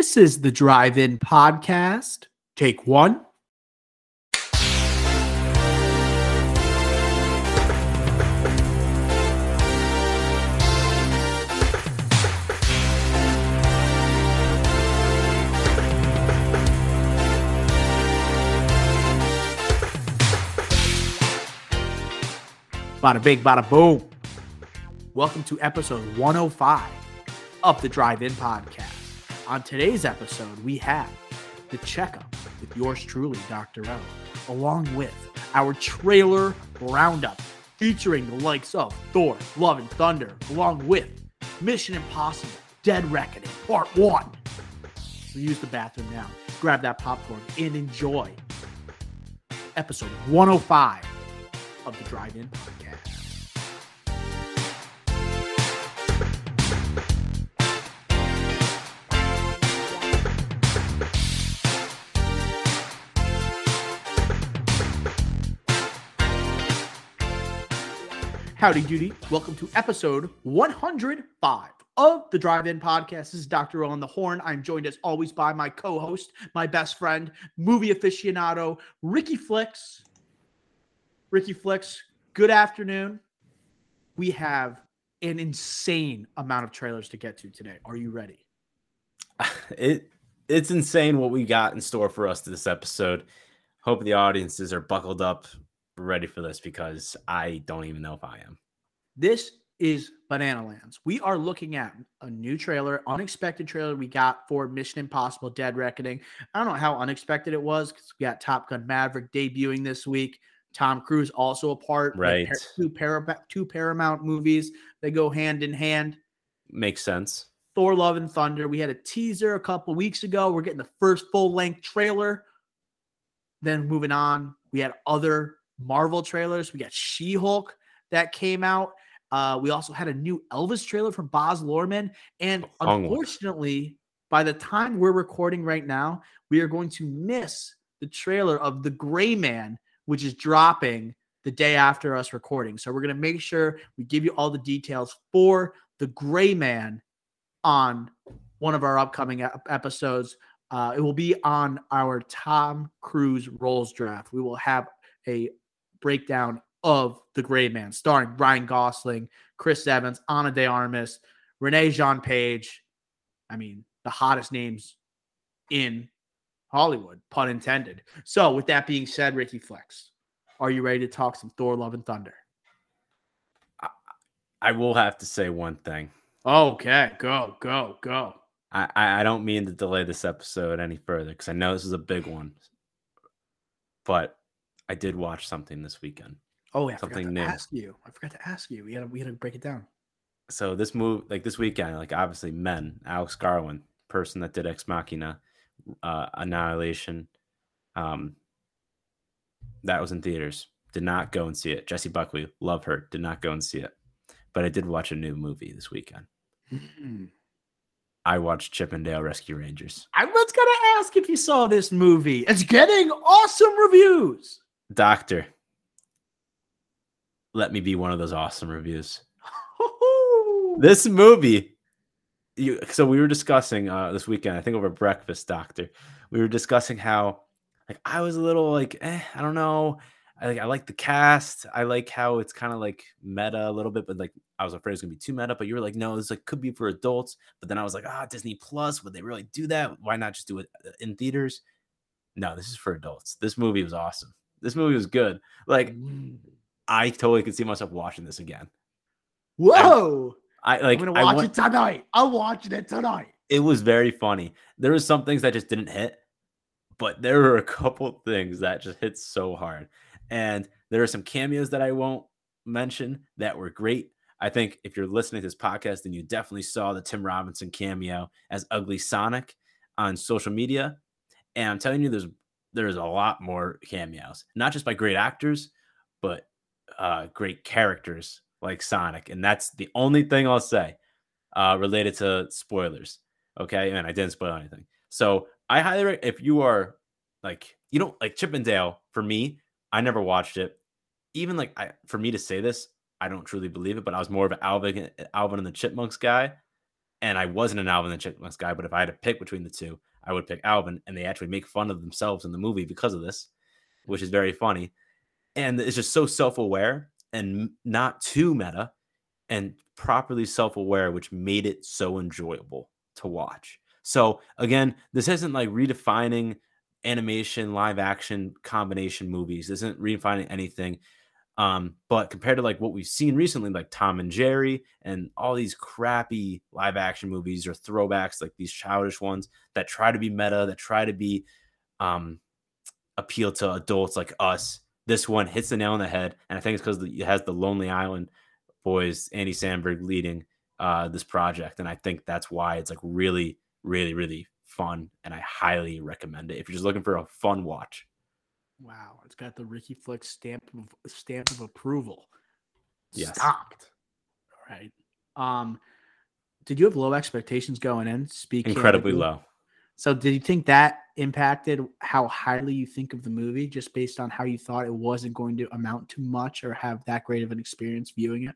This is the Drive In Podcast. Take one. Bada big, bada boom. Welcome to episode 105 of the Drive In Podcast. On today's episode, we have the checkup with yours truly, Dr. O, along with our trailer roundup featuring the likes of Thor, Love and Thunder, along with Mission Impossible, Dead Reckoning, Part 1. So use the bathroom now, grab that popcorn, and enjoy episode 105 of the Drive In Howdy doody. Welcome to episode 105 of the Drive In Podcast. This is Dr. O on the Horn. I'm joined as always by my co host, my best friend, movie aficionado, Ricky Flicks. Ricky Flicks, good afternoon. We have an insane amount of trailers to get to today. Are you ready? It it's insane what we got in store for us this episode. Hope the audiences are buckled up ready for this because I don't even know if I am. This is Banana Lands. We are looking at a new trailer, unexpected trailer we got for Mission Impossible Dead Reckoning. I don't know how unexpected it was because we got Top Gun Maverick debuting this week. Tom Cruise also a part. Right. Two, Par- two Paramount movies. They go hand in hand. Makes sense. Thor Love and Thunder. We had a teaser a couple weeks ago. We're getting the first full length trailer. Then moving on, we had other Marvel trailers. We got She Hulk that came out. Uh, we also had a new Elvis trailer from Baz Luhrmann. And unfortunately, by the time we're recording right now, we are going to miss the trailer of The Gray Man, which is dropping the day after us recording. So we're going to make sure we give you all the details for The Gray Man on one of our upcoming episodes. Uh, it will be on our Tom Cruise roles draft. We will have a breakdown of The Gray Man, starring Ryan Gosling, Chris Evans, Ana de Armas, Regé-Jean Page. I mean, the hottest names in Hollywood, pun intended. So, with that being said, Ricky Flex, are you ready to talk some Thor Love and Thunder? I will have to say one thing. Okay, go, go, go. I, I I don't mean to delay this episode any further because I know this is a big one. But I did watch something this weekend. Oh, yeah, I Something forgot to new. ask you. I forgot to ask you. We gotta, we gotta break it down. So this move, like this weekend, like obviously Men, Alex Garland, person that did Ex Machina, uh, Annihilation, um, that was in theaters. Did not go and see it. Jessie Buckley, love her. Did not go and see it, but I did watch a new movie this weekend. I watched Chip 'n Dale Rescue Rangers. I was gonna ask if you saw this movie. It's getting awesome reviews. Doctor, let me be one of those awesome reviews. This movie, you so we were discussing uh this weekend, I think over breakfast, Doctor. We were discussing how like I was a little like, eh, I don't know. I like I like the cast. I like how it's kind of like meta a little bit, but like I was afraid it was gonna be too meta. But you were like, no, this like could be for adults. But then I was like, ah, Disney Plus, would they really do that? Why not just do it uh, in theaters? No, this is for adults. This movie was awesome. This movie was good. Like mm. I totally could see myself watching this again. Whoa! I like I'm gonna I watch went- it tonight. I'm watching it tonight. it was very funny. There was some things that just didn't hit, but there were a couple things that just hit so hard. And there are some cameos that I won't mention that were great. I think if you're listening to this podcast, then you definitely saw the Tim Robinson cameo as Ugly Sonic on social media. And I'm telling you, there's there's a lot more cameos, not just by great actors, but uh, great characters like Sonic. And that's the only thing I'll say uh, related to spoilers. Okay, and I didn't spoil anything. So I highly rec- if you are like you don't like Chip 'n Dale. For me, I never watched it. Even like I, for me to say this, I don't truly believe it. But I was more of an Alvin, Alvin and the Chipmunks guy. And I wasn't an Alvin and the Chipmunks guy, but if I had to pick between the two, I would pick Alvin. And they actually make fun of themselves in the movie because of this, mm-hmm. which is very funny. And it's just so self aware and not too meta and properly self aware, which made it so enjoyable to watch. So, again, this isn't like redefining animation, live action combination movies, this isn't redefining anything. Um, but compared to like what we've seen recently, like Tom and Jerry and all these crappy live action movies or throwbacks, like these childish ones that try to be meta, that try to be um, appeal to adults like us, this one hits the nail on the head. And I think it's because it has the Lonely Island boys, Andy Samberg leading uh, this project. And I think that's why it's like really, really, really fun. And I highly recommend it if you're just looking for a fun watch. Wow, it's got the Ricky Flick stamp of stamp of approval. Yes. Stopped. All right. Um, did you have low expectations going in? Speaking incredibly low. So, did you think that impacted how highly you think of the movie, just based on how you thought it wasn't going to amount to much or have that great of an experience viewing it?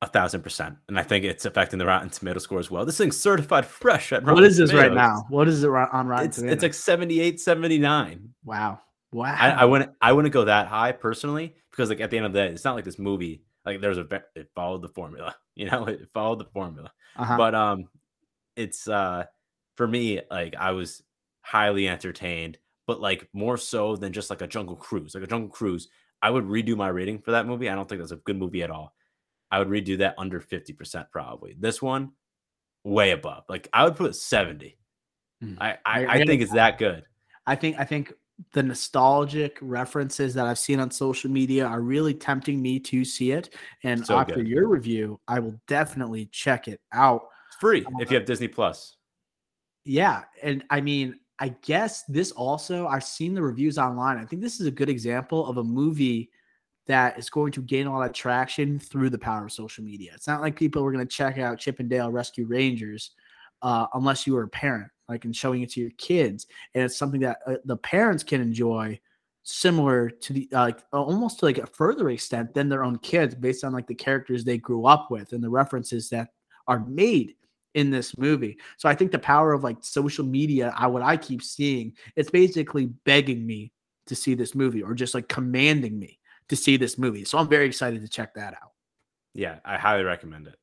A thousand percent, and I think it's affecting the Rotten Tomato score as well. This thing's certified fresh at Rotten What is this Tomatoes. right now? What is it on Rotten it's, Tomatoes? It's like 78, 79. Wow. Wow. I, I, wouldn't I wouldn't go that high personally because like at the end of the day, it's not like this movie like there's a it followed the formula, you know, it followed the formula. Uh-huh. But um it's uh for me, like I was highly entertained, but like more so than just like a jungle cruise. Like a jungle cruise, I would redo my rating for that movie. I don't think that's a good movie at all. I would redo that under 50% probably. This one, way above. Like I would put 70. Hmm. I, I, I think it's that good. I think I think the nostalgic references that I've seen on social media are really tempting me to see it. And so after good. your review, I will definitely check it out. It's free uh, if you have Disney Plus. Yeah. And I mean, I guess this also, I've seen the reviews online. I think this is a good example of a movie that is going to gain a lot of traction through the power of social media. It's not like people were going to check out Chip 'n Dale Rescue Rangers uh, unless you were a parent like and showing it to your kids and it's something that uh, the parents can enjoy similar to the uh, like almost to like a further extent than their own kids based on like the characters they grew up with and the references that are made in this movie. So I think the power of like social media, I what I keep seeing, it's basically begging me to see this movie or just like commanding me to see this movie. So I'm very excited to check that out. Yeah, I highly recommend it.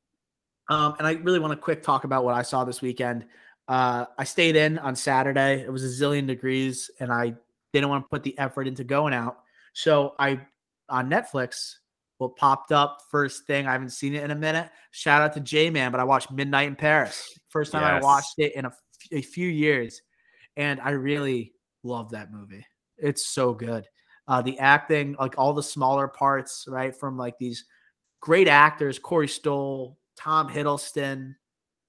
Um, and I really want to quick talk about what I saw this weekend. Uh, I stayed in on Saturday. It was a zillion degrees, and I didn't want to put the effort into going out. So I on Netflix, what popped up first thing. I haven't seen it in a minute. Shout out to J Man, but I watched Midnight in Paris. First time yes. I watched it in a, a few years, and I really love that movie. It's so good. Uh, the acting, like all the smaller parts, right, from like these great actors, Corey Stoll, Tom Hiddleston,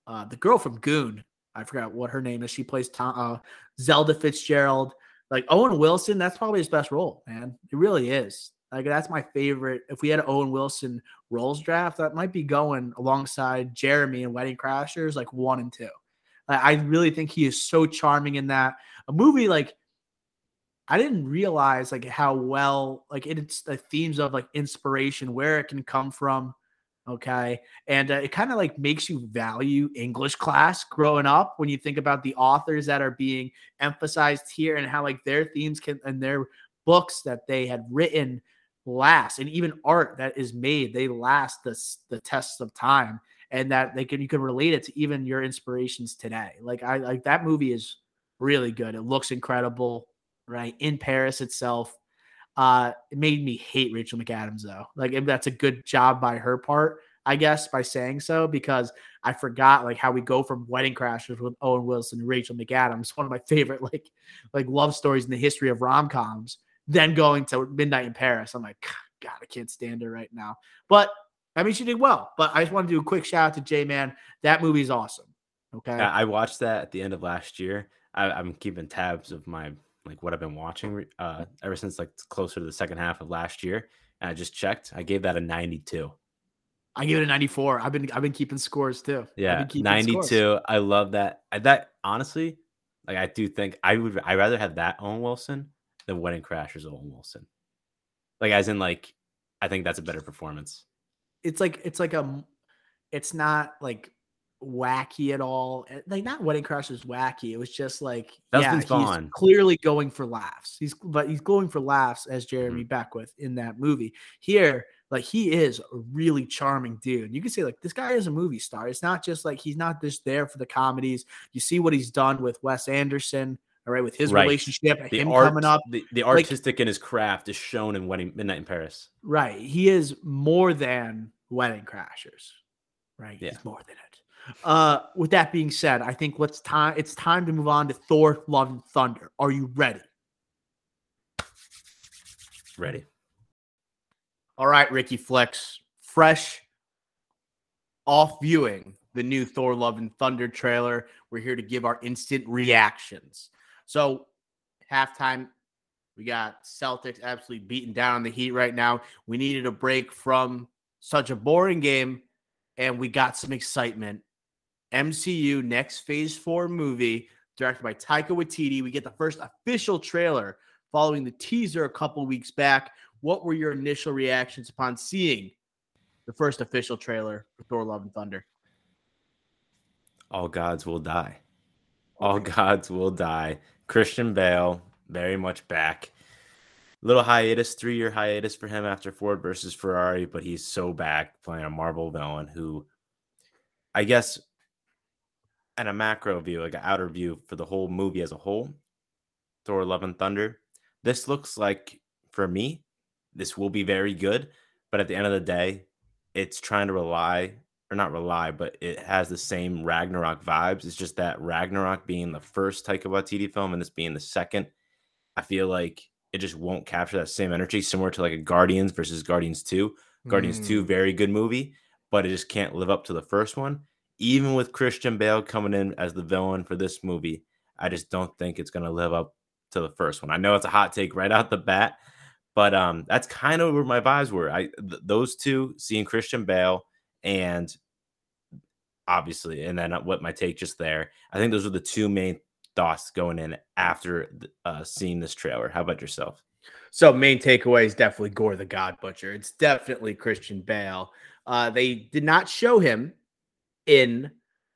uh, the girl from Goon, I forgot what her name is. She plays Tom, uh, Zelda Fitzgerald. Like Owen Wilson, that's probably his best role, man. It really is. Like that's my favorite. If we had an Owen Wilson roles draft, that might be going alongside Jeremy and Wedding Crashers, like one and two. Like, I really think he is so charming in that. A movie like I didn't realize like how well like it's the themes of like inspiration, where it can come from, Okay. And uh, it kind of like makes you value English class growing up when you think about the authors that are being emphasized here and how like their themes can and their books that they had written last and even art that is made, they last the, the tests of time and that they can, you can relate it to even your inspirations today. Like I like that movie is really good. It looks incredible, right? In Paris itself uh, it made me hate Rachel McAdams though. Like that's a good job by her part, I guess, by saying so because I forgot like how we go from Wedding Crashers with Owen Wilson and Rachel McAdams, one of my favorite like like love stories in the history of rom coms. Then going to Midnight in Paris, I'm like, God, I can't stand her right now. But I mean, she did well. But I just want to do a quick shout out to J Man. That movie's awesome. Okay, I watched that at the end of last year. I, I'm keeping tabs of my like what I've been watching uh, ever since like closer to the second half of last year. And I just checked. I gave that a 92. I gave it a 94. I've been I've been keeping scores too. Yeah, 92. Scores. I love that. That honestly, like I do think I would I rather have that Owen Wilson than Wedding Crashers Owen Wilson. Like as in like I think that's a better performance. It's like it's like a it's not like wacky at all. Eh, like not Wedding Crashers wacky. It was just like Dustin yeah, Vaughn. he's clearly going for laughs. He's but he's going for laughs as Jeremy Mhm. Beckwith in that movie. Here, like he is a really charming dude. You can say like this guy is a movie star. It's not just like he's not just there for the comedies. You see what he's done with Wes Anderson, all right, with his Right. relationship, The him art, coming up. the, the like- artistic in his craft is shown in Wedding Midnight in Paris. Right. He is more than Wedding Crashers. Right. Yeah. He's more than it. Uh, with that being said, I think let's time it's time to move on to Thor Love and Thunder. Are you ready? Ready. All right, Ricky Flex. Fresh off viewing the new Thor Love and Thunder trailer. We're here to give our instant reactions. So, halftime, we got Celtics absolutely beating down on the Heat right now. We needed a break from such a boring game, and we got some excitement. MCU next phase four movie directed by Taika Waititi. We get the first official trailer following the teaser a couple weeks back. What were your initial reactions upon seeing the first official trailer for Thor Love and Thunder? All gods will die. All gods will die. Christian Bale, very much back. Little hiatus, three year hiatus for him after Ford versus Ferrari, but he's so back playing a Marvel villain who, I guess, at a macro view, like an outer view for the whole movie as a whole, Thor Love and Thunder, this looks like, for me, this will be very good. But at the end of the day, it's trying to rely or not rely, but it has the same Ragnarok vibes. It's just that Ragnarok being the first Taika Waititi film and this being the second, I feel like it just won't capture that same energy, similar to like a Guardians versus Guardians 2. Guardians Mm. 2, very good movie, but it just can't live up to the first one. Even with Christian Bale coming in as the villain for this movie, I just don't think it's going to live up to the first one. I know it's a hot take right out the bat, but um, that's kind of where my vibes were. I th- those two, seeing Christian Bale and obviously, and then what my take just there. I think those are the two main thoughts going in after uh, seeing this trailer. How about yourself? So main takeaway is definitely Gorr the God Butcher. It's definitely Christian Bale. Uh, they did not show him in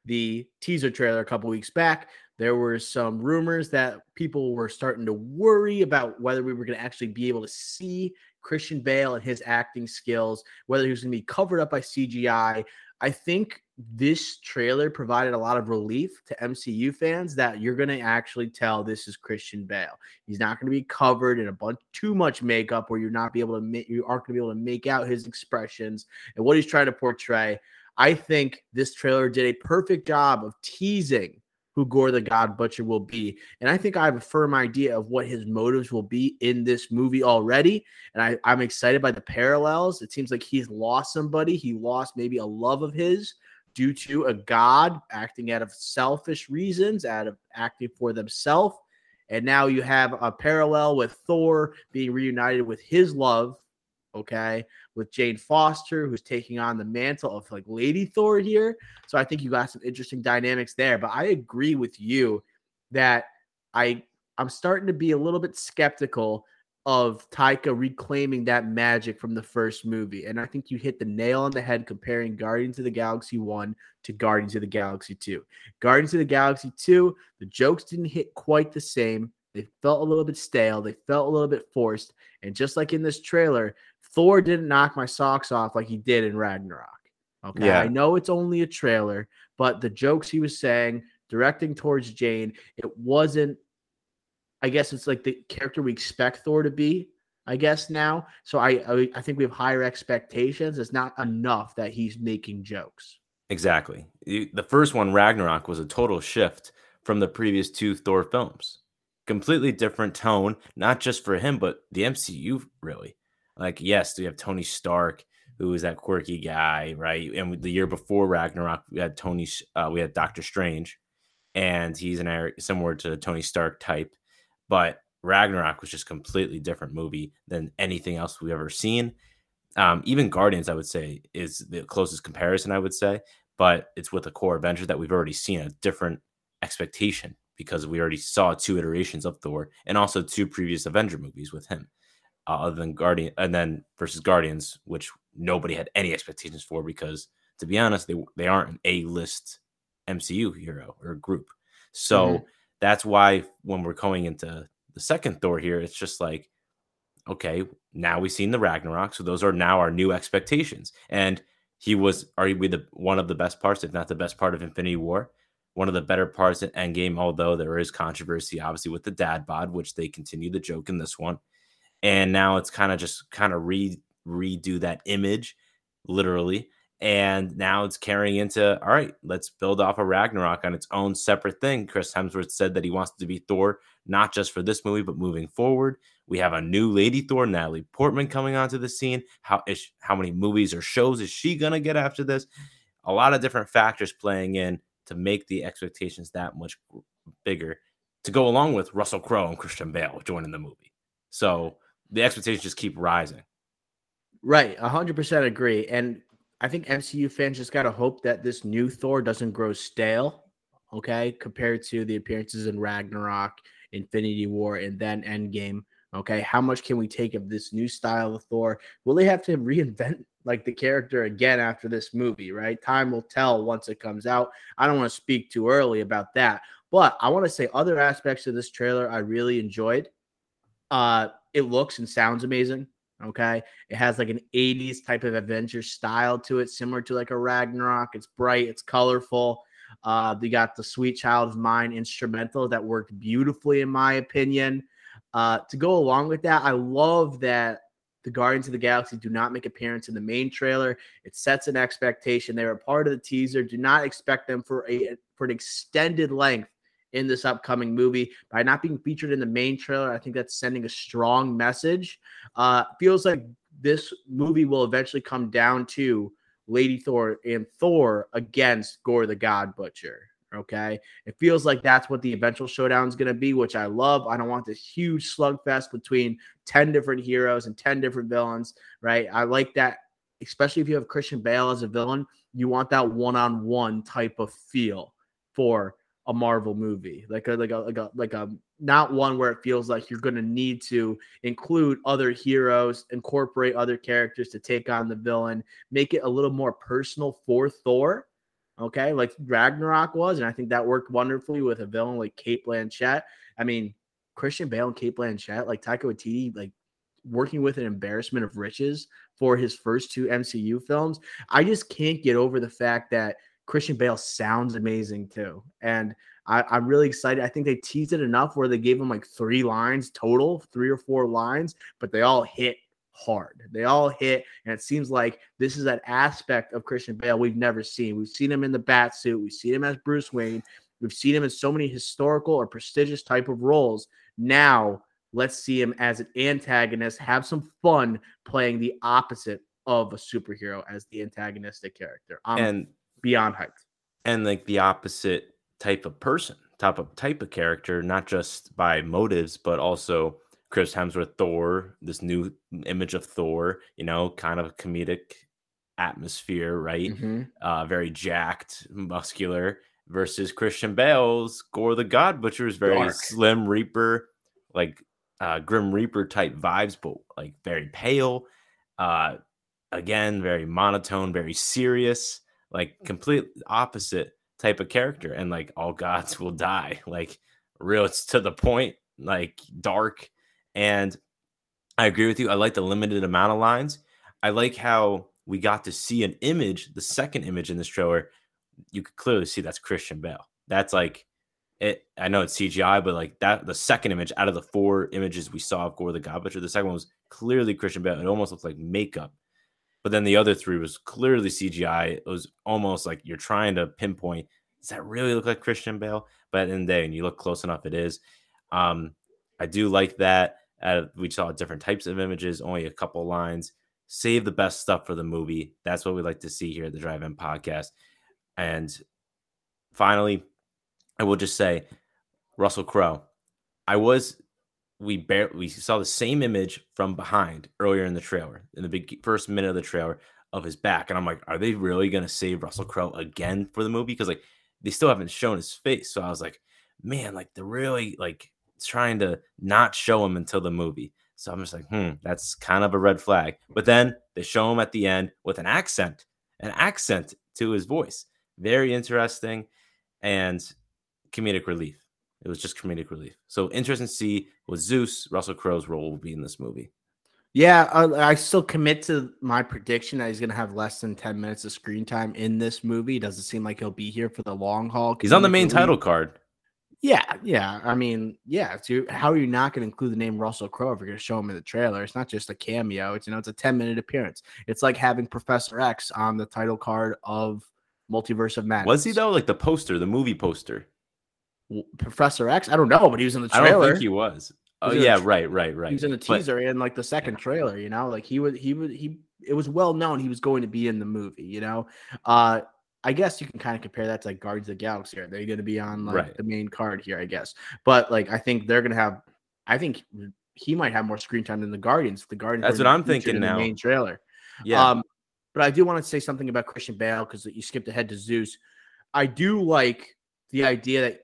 the teaser trailer a couple weeks back. There were some rumors that people were starting to worry about whether we were going to actually be able to see Christian Bale and his acting skills, whether he was going to be covered up by CGI. I think this trailer provided a lot of relief to MCU fans that you're going to actually tell this is Christian Bale. He's not going to be covered in a bunch too much makeup where you're not be able to you aren't going to be able to make out his expressions and what he's trying to portray. I think this trailer did a perfect job of teasing who Gorr the God Butcher will be. And I think I have a firm idea of what his motives will be in this movie already. And I, I'm excited by the parallels. It seems like he's lost somebody. He lost maybe a love of his due to a god acting out of selfish reasons, out of acting for themselves. And now you have a parallel with Thor being reunited with his love, okay, with Jane Foster, who's taking on the mantle of like Lady Thor here. So I think you got some interesting dynamics there. But I agree with you that I I'm starting to be a little bit skeptical of Taika reclaiming that magic from the first movie. And I think you hit the nail on the head comparing Guardians of the Galaxy 1 to Guardians of the Galaxy 2. Guardians of the Galaxy 2, the jokes didn't hit quite the same. They felt a little bit stale. They felt a little bit forced. And just like in this trailer, Thor didn't knock my socks off like he did in Ragnarok. Okay. Yeah. I know it's only a trailer, but the jokes he was saying, directing towards Jane, it wasn't I guess it's like the character we expect Thor to be. I guess now, so I, I I think we have higher expectations. It's not enough that he's making jokes. Exactly. The first one, Ragnarok, was a total shift from the previous two Thor films. Completely different tone, not just for him, but the MCU, really. Like, yes, we have Tony Stark, who is that quirky guy, right? And the year before Ragnarok, we had Tony, uh, we had Doctor Strange, and he's an area similar to the Tony Stark type. But Ragnarok was just completely different movie than anything else we've ever seen. Um, even Guardians, I would say, is the closest comparison, I would say but it's with a core Avenger that we've already seen a different expectation because we already saw two iterations of Thor and also two previous Avenger movies with him, uh, other than Guardian and then versus Guardians, which nobody had any expectations for because, to be honest, they they aren't an A list MCU hero or group. So Mhm. that's why when we're going into the second Thor here, it's just like, okay, now we've seen the Ragnarok, so those are now our new expectations. And he was arguably the one of the best parts, if not the best part of Infinity War. One of the better parts in Endgame, although there is controversy, obviously, with the dad bod, which they continue the joke in this one. And now it's kind of just kind of re redo that image, literally. And now it's carrying into all right, let's build off a Ragnarok on its own separate thing. Chris Hemsworth said that he wants to be Thor, not just for this movie, but moving forward. We have a new Lady Thor, Natalie Portman, coming onto the scene. How is how many movies or shows is she gonna get after this? A lot of different factors playing in to make the expectations that much bigger. To go along with Russell Crowe and Christian Bale joining the movie, so the expectations just keep rising. Right, hundred percent agree. And I think MCU fans just gotta hope that this new Thor doesn't grow stale. Okay, compared to the appearances in Ragnarok, Infinity War, and then Endgame. Okay, how much can we take of this new style of Thor? Will they have to reinvent like the character again after this movie? Right, time will tell once it comes out. I don't want to speak too early about that, but I want to say other aspects of this trailer I really enjoyed. Uh, it looks and sounds amazing. Okay. It has like an 80s type of adventure style to it, similar to like a Ragnarok. It's bright, it's colorful. Uh, they got the Sweet Child O' Mine instrumental that worked beautifully, in my opinion. Uh, to go along with that, I love that the Guardians of the Galaxy do not make appearance in the main trailer. It sets an expectation. They were part of the teaser. Do not expect them for a for an extended length in this upcoming movie. By not being featured in the main trailer, I think that's sending a strong message. Uh, feels like this movie will eventually come down to Lady Thor and Thor against Gorr the God Butcher. Okay. It feels like that's what the eventual showdown is going to be, which I love. I don't want this huge slugfest between 10 different heroes and 10 different villains, right? I like that, especially if you have Christian Bale as a villain. You want that one on one type of feel for a Marvel movie, like a like a like a like a not one where it feels like you're going to need to include other heroes, incorporate other characters to take on the villain, make it a little more personal for Thor. Okay, like Ragnarok was, and I think that worked wonderfully with a villain like Cate Blanchett. I mean, Christian Bale and Cate Blanchett, like Taika Waititi, like working with an embarrassment of riches for his first two MCU films. I just can't get over the fact that Christian Bale sounds amazing too. And I, am really excited. I think they teased it enough where they gave him like three lines total, three or four lines, but they all hit hard. They all hit, and it seems like this is that aspect of Christian Bale we've never seen. We've seen him in the bat suit, we've seen him as Bruce Wayne, we've seen him in so many historical or prestigious type of roles. Now let's see him as an antagonist, have some fun playing the opposite of a superhero as the antagonistic character. I'm and beyond hyped. And like the opposite type of person, type of type of character, not just by motives, but also Chris Hemsworth Thor, this new image of Thor, you know, kind of comedic atmosphere, right? Mm-hmm. Uh, very jacked, muscular, versus Christian Bale's Gorr the God Butcher is very Dark. slim Reaper, like uh, Grim Reaper type vibes, but like very pale. Uh, again, very monotone, very serious, like mm. complete opposite type of character. And like all gods will die, like real, it's to the point, like dark. And I agree with you. I like the limited amount of lines. I like how we got to see an image, the second image in this trailer. You could clearly see that's Christian Bale. That's like it. I know it's CGI, but like that, the second image out of the four images we saw of Gorr the God Butcher, the second one was clearly Christian Bale. It almost looked like makeup. But then the other three was clearly CGI. It was almost like you're trying to pinpoint, does that really look like Christian Bale? But of the day, and you look close enough, it is. Um, I do like that. Uh, we saw different types of images, only a couple lines. Save the best stuff for the movie. That's what we like to see here at the Drive In podcast. And finally, I will just say, Russell Crowe. I was we barely we saw the same image from behind earlier in the trailer, in the big first minute of the trailer of his back, and I'm like, are they really gonna save Russell Crowe again for the movie? Because like they still haven't shown his face, so I was like, man, like they're really like trying to not show him until the movie. So I'm just like, hmm, that's kind of a red flag. But then they show him at the end with an accent, an accent to his voice. Very interesting. and comedic relief. It was just comedic relief. So interesting to see what Zeus, Russell Crowe's role will be in this movie. Yeah, I, I still commit to my prediction that he's going to have less than 10 minutes of screen time in this movie. Doesn't seem like he'll be here for the long haul. He's on the main title card. Yeah, yeah. I mean, yeah. So how are you not going to include the name Russell Crowe if you're going to show him in the trailer? It's not just a cameo. It's you know, it's a 10 minute appearance. It's like having Professor X on the title card of Multiverse of Madness. Was he though? Like the poster, the movie poster. Professor X? I don't know, but he was in the trailer. I don't think he was. Oh yeah, right, right, right. He was in the teaser but, and like the second yeah. trailer. You know, like he would, he would, he. It was well known he was going to be in the movie. You know, uh, I guess you can kind of compare that to like Guardians of the Galaxy. Are they going to be on like right. the main card here? I guess, but like I think they're going to have. I think he might have more screen time than the Guardians. The Guardians. That's what I'm thinking now. The main trailer. Yeah. Um, but I do want to say something about Christian Bale because you skipped ahead to Zeus. I do like the idea that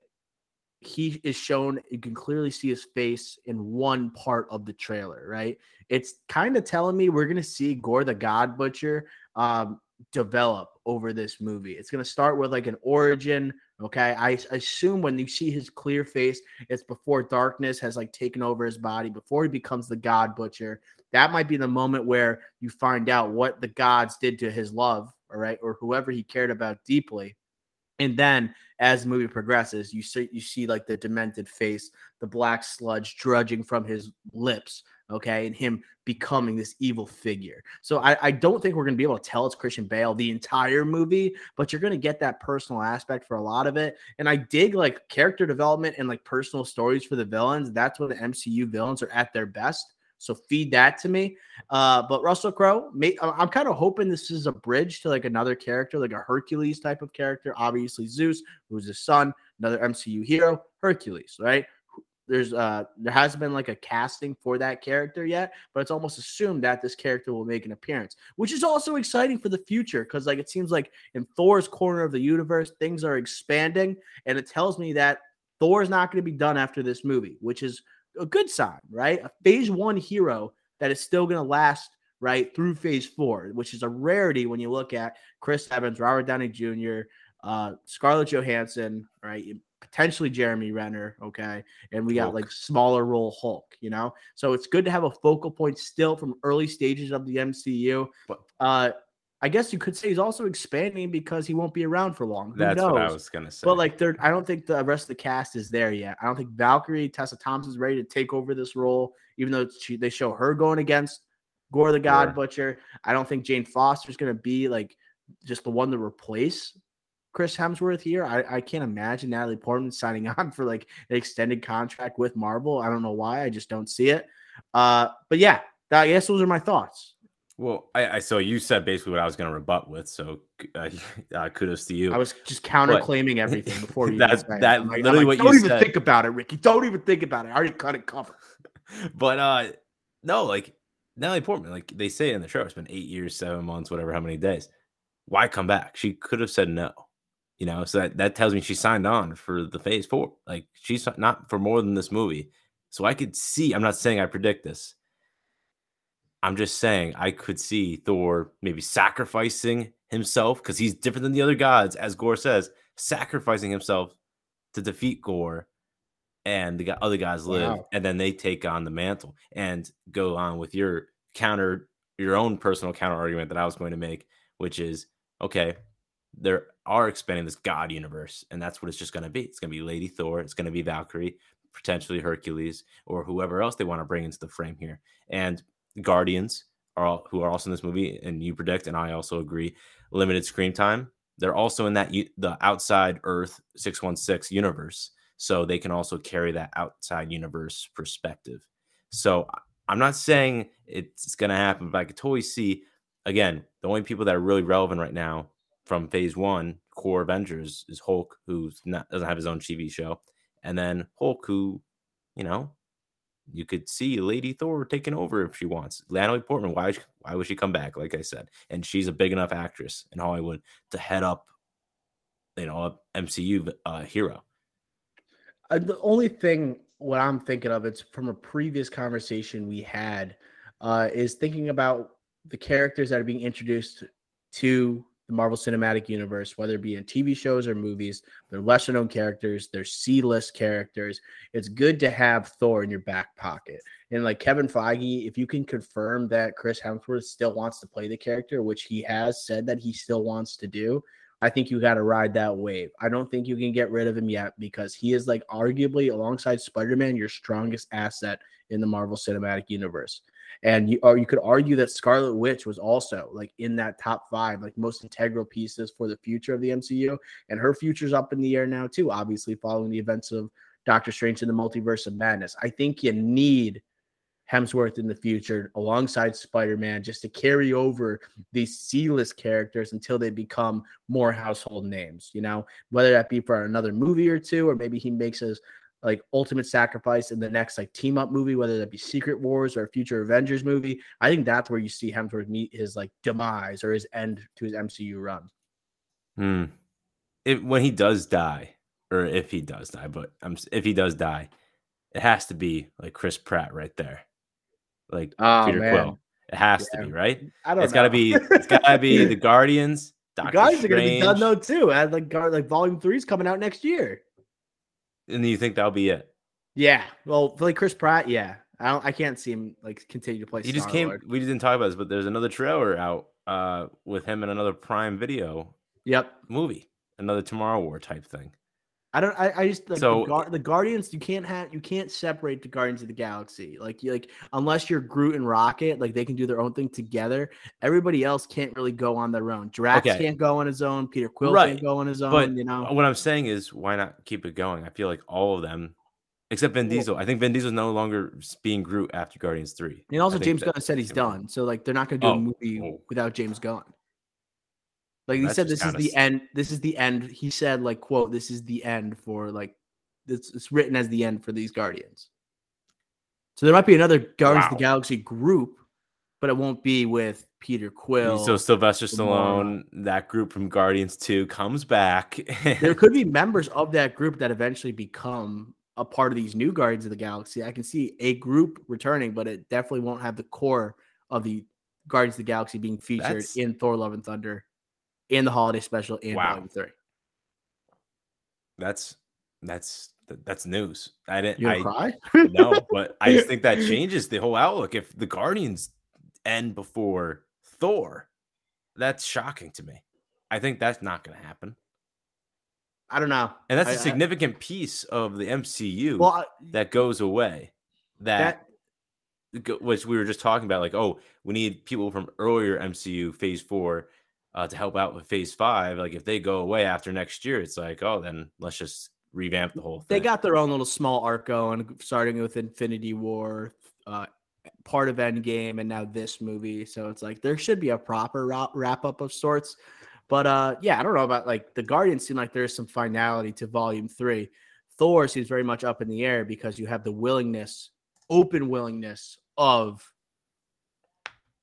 he is shown you can clearly see his face in one part of the trailer right? It's kind of telling me we're to see gorr the god butcher um, develop over this movie. It's to start with like an origin okay? I, I assume when you see his clear face it's before darkness has like taken over his body before he becomes the god butcher. That might be the moment where you find out what the gods did to his love all right or whoever he cared about deeply and then as the movie progresses, you see you see like the demented face, the black sludge drudging from his lips, okay, and him becoming this evil figure. So I, I don't think we're gonna be able to tell it's Christian Bale the entire movie, but you're gonna get that personal aspect for a lot of it. And I dig like character development and like personal stories for the villains. That's when the MCU villains are at their best. So feed that to me. Uh, but Russell Crowe, I'm kind of hoping this is a bridge to like another character, like a Hercules type of character. Obviously, Zeus, who's his son, another MCU hero, Hercules, right? There's uh there hasn't been like a casting for that character yet, but it's almost assumed that this character will make an appearance, which is also exciting for the future because like it seems like in Thor's corner of the universe, things are expanding, and it tells me that Thor is not going to be done after this movie, which is a good sign, right? A phase one hero that is still going to last right through phase four, which is a rarity when you look at Chris Evans, Robert Downey Jr., uh, Scarlett Johansson, right? Potentially Jeremy Renner, okay, and we got Hulk. like smaller role Hulk, you know. So it's good to have a focal point still from early stages of the MCU. But uh, I guess you could say he's also expanding because he won't be around for long. Who That's knows? what I was gonna say. But like, there, I don't think the rest of the cast is there yet. I don't think Valkyrie Tessa Thompson's ready to take over this role, even though she, they show her going against Gorr the God Butcher. I don't think Jane Foster's gonna be like just the one to replace Chris Hemsworth here. I, I can't imagine Natalie Portman signing on for like an extended contract with Marvel. I don't know why. I just don't see it. Uh, but yeah, I guess those are my thoughts. Well, I, I, so you said basically what I was going to rebut with. So uh, uh, kudos to you. I was just counterclaiming everything before you. That's that like, literally like, what don't you even said. think about it, Ricky. Don't even think about it. I already cut it cover. but uh no, like Natalie Portman, like they say in the show, it's been eight years, seven months, whatever, how many days. Why come back? She could have said no. You know, so that, that tells me she signed on for the phase four. Like she's not for more than this movie. So I could see, I'm not saying I predict this I'm just saying I could see Thor maybe sacrificing himself because he's different than the other gods, as Gorr says, sacrificing himself to defeat Gorr and the other guys live, wow. and then they take on the mantle and go on with your counter, your own personal counter argument that I was going to make, which is okay, they are expanding this God universe, and that's what it's just going to be. It's going to be Lady Thor, it's going to be Valkyrie, potentially Hercules, or whoever else they want to bring into the frame here, and Guardians are all, who are also in this movie, and you predict, and I also agree, limited screen time. They're also in that the outside Earth six one six universe, so they can also carry that outside universe perspective. So I'm not saying it's going to happen, but I could totally see. Again, the only people that are really relevant right now from Phase One, core Avengers, is Hulk, who doesn't have his own TV show, and then Hulk, who, you know, you could see Lady Thor taking over if she wants. Natalie Portman, why why would she come back? Like I said, and she's a big enough actress in Hollywood to head up, you know, MCU uh, hero. Uh, the only thing what I'm thinking of, it's from a previous conversation we had, uh, is thinking about the characters that are being introduced to the Marvel Cinematic Universe, whether it be in TV shows or movies. They're lesser known characters, they're C list characters. It's good to have Thor in your back pocket. And like Kevin Feige, if you can confirm that Chris Hemsworth still wants to play the character, which he has said that he still wants to do, I think you got to ride that wave. I don't think you can get rid of him yet because he is like arguably alongside Spider-Man your strongest asset in the Marvel Cinematic Universe. And you or you could argue that Scarlet Witch was also like in that top 5 like most integral pieces for the future of the MCU and her future's up in the air now too obviously following the events of Doctor Strange in the Multiverse of Madness. I think you need Hemsworth in the future alongside Spider Man just to carry over these C list characters until they become more household names, you know, whether that be for another movie or two, or maybe he makes his like ultimate sacrifice in the next like team up movie, whether that be Secret Wars or a future Avengers movie. I think that's where you see Hemsworth meet his like demise or his end to his MCU run. Hmm. If, when he does die, or if he does die, but um, if he does die, it has to be like Chris Pratt right there like oh, Peter man. Quill. It has yeah. to be right. I don't. It's got to be. It's got to be the Guardians. Doctor the Guardians Strange. are going to be done though too. And like like Volume Three is coming out next year. And you think that'll be it? Yeah. Well, like Chris Pratt, yeah. I don't. I can't see him like continue to play. He just came. Lord. We didn't talk about this, but there's another trailer out uh with him in another Prime Video. Yep. Movie, another Tomorrow War type thing. I don't. I, I just like so the, the, Guardians. You can't have. You can't separate the Guardians of the Galaxy. Like you like unless you're Groot and Rocket, like they can do their own thing together. Everybody else can't really go on their own. Drax okay. can't go on his own. Peter Quill right. can't go on his own. But you know what I'm saying is, why not keep it going? I feel like all of them, except Vin Diesel. I think Vin Diesel is no longer being Groot after Guardians Three. And also, James Gunn said he's done. So like they're not going to do oh. a movie oh. without James Gunn. Like he said, this is the end. This is the end. He said, like, quote, this is the end for like it's, it's written as the end for these Guardians. So there might be another Guardians wow. of the Galaxy group, but it won't be with Peter Quill. So Sylvester Stallone, that group from Guardians 2 comes back. there could be members of that group that eventually become a part of these new Guardians of the Galaxy. I can see a group returning, but it definitely won't have the core of the Guardians of the Galaxy being featured That's... in Thor Love and Thunder in the holiday special in wow. volume three. That's that's that's news. I didn't. You I cry? no, but I just think that changes the whole outlook. If the Guardians end before Thor, that's shocking to me. I think that's not going to happen. I don't know, and that's a significant I, piece of the MCU well, that goes away. That, that which we were just talking about, like, oh, we need people from earlier MCU Phase Four uh, to help out with phase five. Like if they go away after next year, it's like, oh, then let's just revamp the whole thing. They got their own little small arc going, starting with Infinity War, uh, part of Endgame, and now this movie. So it's like there should be a proper wrap up of sorts. But uh, yeah, I don't know about like the Guardians seem like there's some finality to Volume Three. Thor seems very much up in the air because you have the willingness, open willingness of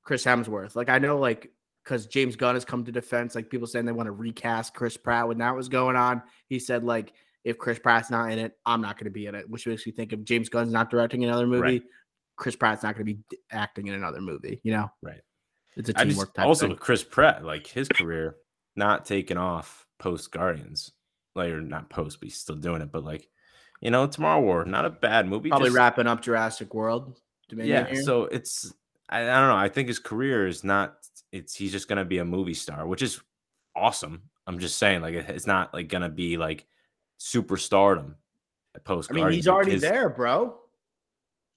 Chris Hemsworth. Like I know, like because James Gunn has come to defense. Like people saying they want to recast Chris Pratt when that was going on. He said like if Chris Pratt's not in it, I'm not going to be in it. Which makes me think if James Gunn's not directing another movie, right. Chris Pratt's not going to be acting in another movie. You know, right? It's a teamwork. Just, also, thing. Chris Pratt, like his career, not taking off post Guardians, like or not post, but he's still doing it. But like, you know, Tomorrow War, not a bad movie. Probably just, wrapping up Jurassic World. Dominion yeah, here. so it's I, I don't know. I think his career is not. It's he's just gonna be a movie star, which is awesome. I'm just saying, like it's not like gonna be like superstardom post. I mean, he's already his, there, bro.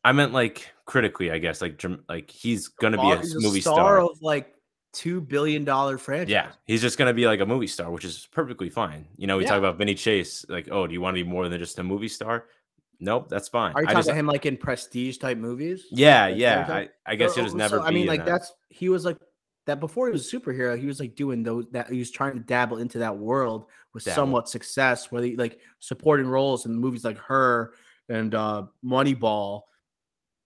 I meant like critically, I guess. Like like he's gonna be a movie star, star of like two billion dollar franchise. Yeah, he's just gonna be like a movie star, which is perfectly fine. You know, we yeah. talk about Vinny Chase, like, oh, do you want to be more than just a movie star? Nope, that's fine. Are you I talking just, about him like in prestige type movies? Yeah, like, yeah. I, I, guess he was never. So, I mean, like that. that's he was like that before he was a superhero. He was like doing those that he was trying to dabble into that world with dabble. somewhat success, where he like supporting roles in movies like Her and uh Moneyball.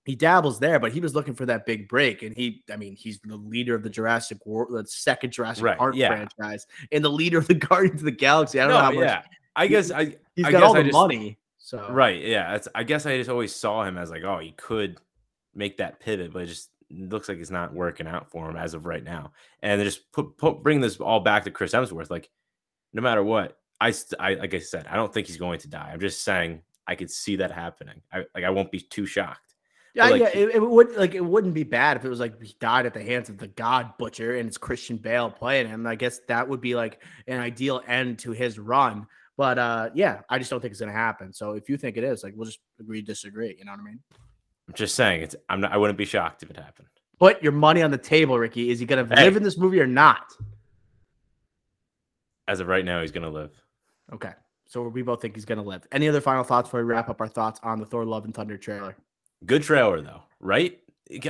He dabbles there, but he was looking for that big break, and he, I mean, he's the leader of the Jurassic World, the second Jurassic right, Park yeah. franchise, and the leader of the Guardians of the Galaxy. I don't no, know how much. Yeah, I guess I. He's I got all the just, money. So right, yeah. I guess I just always saw him as like, oh, he could make that pivot, but just looks like it's not working out for him as of right now. And just put, put bring this all back to Chris Hemsworth. Like, no matter what, I, I like I said, I don't think he's going to die. I'm just saying I could see that happening. I like I won't be too shocked. Yeah, like, yeah, it, it, would like it wouldn't be bad if it was like he died at the hands of the God Butcher and it's Christian Bale playing him. I guess that would be like an ideal end to his run. But uh, yeah, I just don't think it's gonna happen. So if you think it is, like, we'll just agree disagree. You know what I mean? I'm just saying it's. I'm not. I wouldn't be shocked if it happened. Put your money on the table, Ricky. Is he gonna hey. live in this movie or not? As of right now, he's gonna live. Okay, so we both think he's gonna live. Any other final thoughts before we wrap up our thoughts on the Thor: Love and Thunder trailer? Good trailer though, right?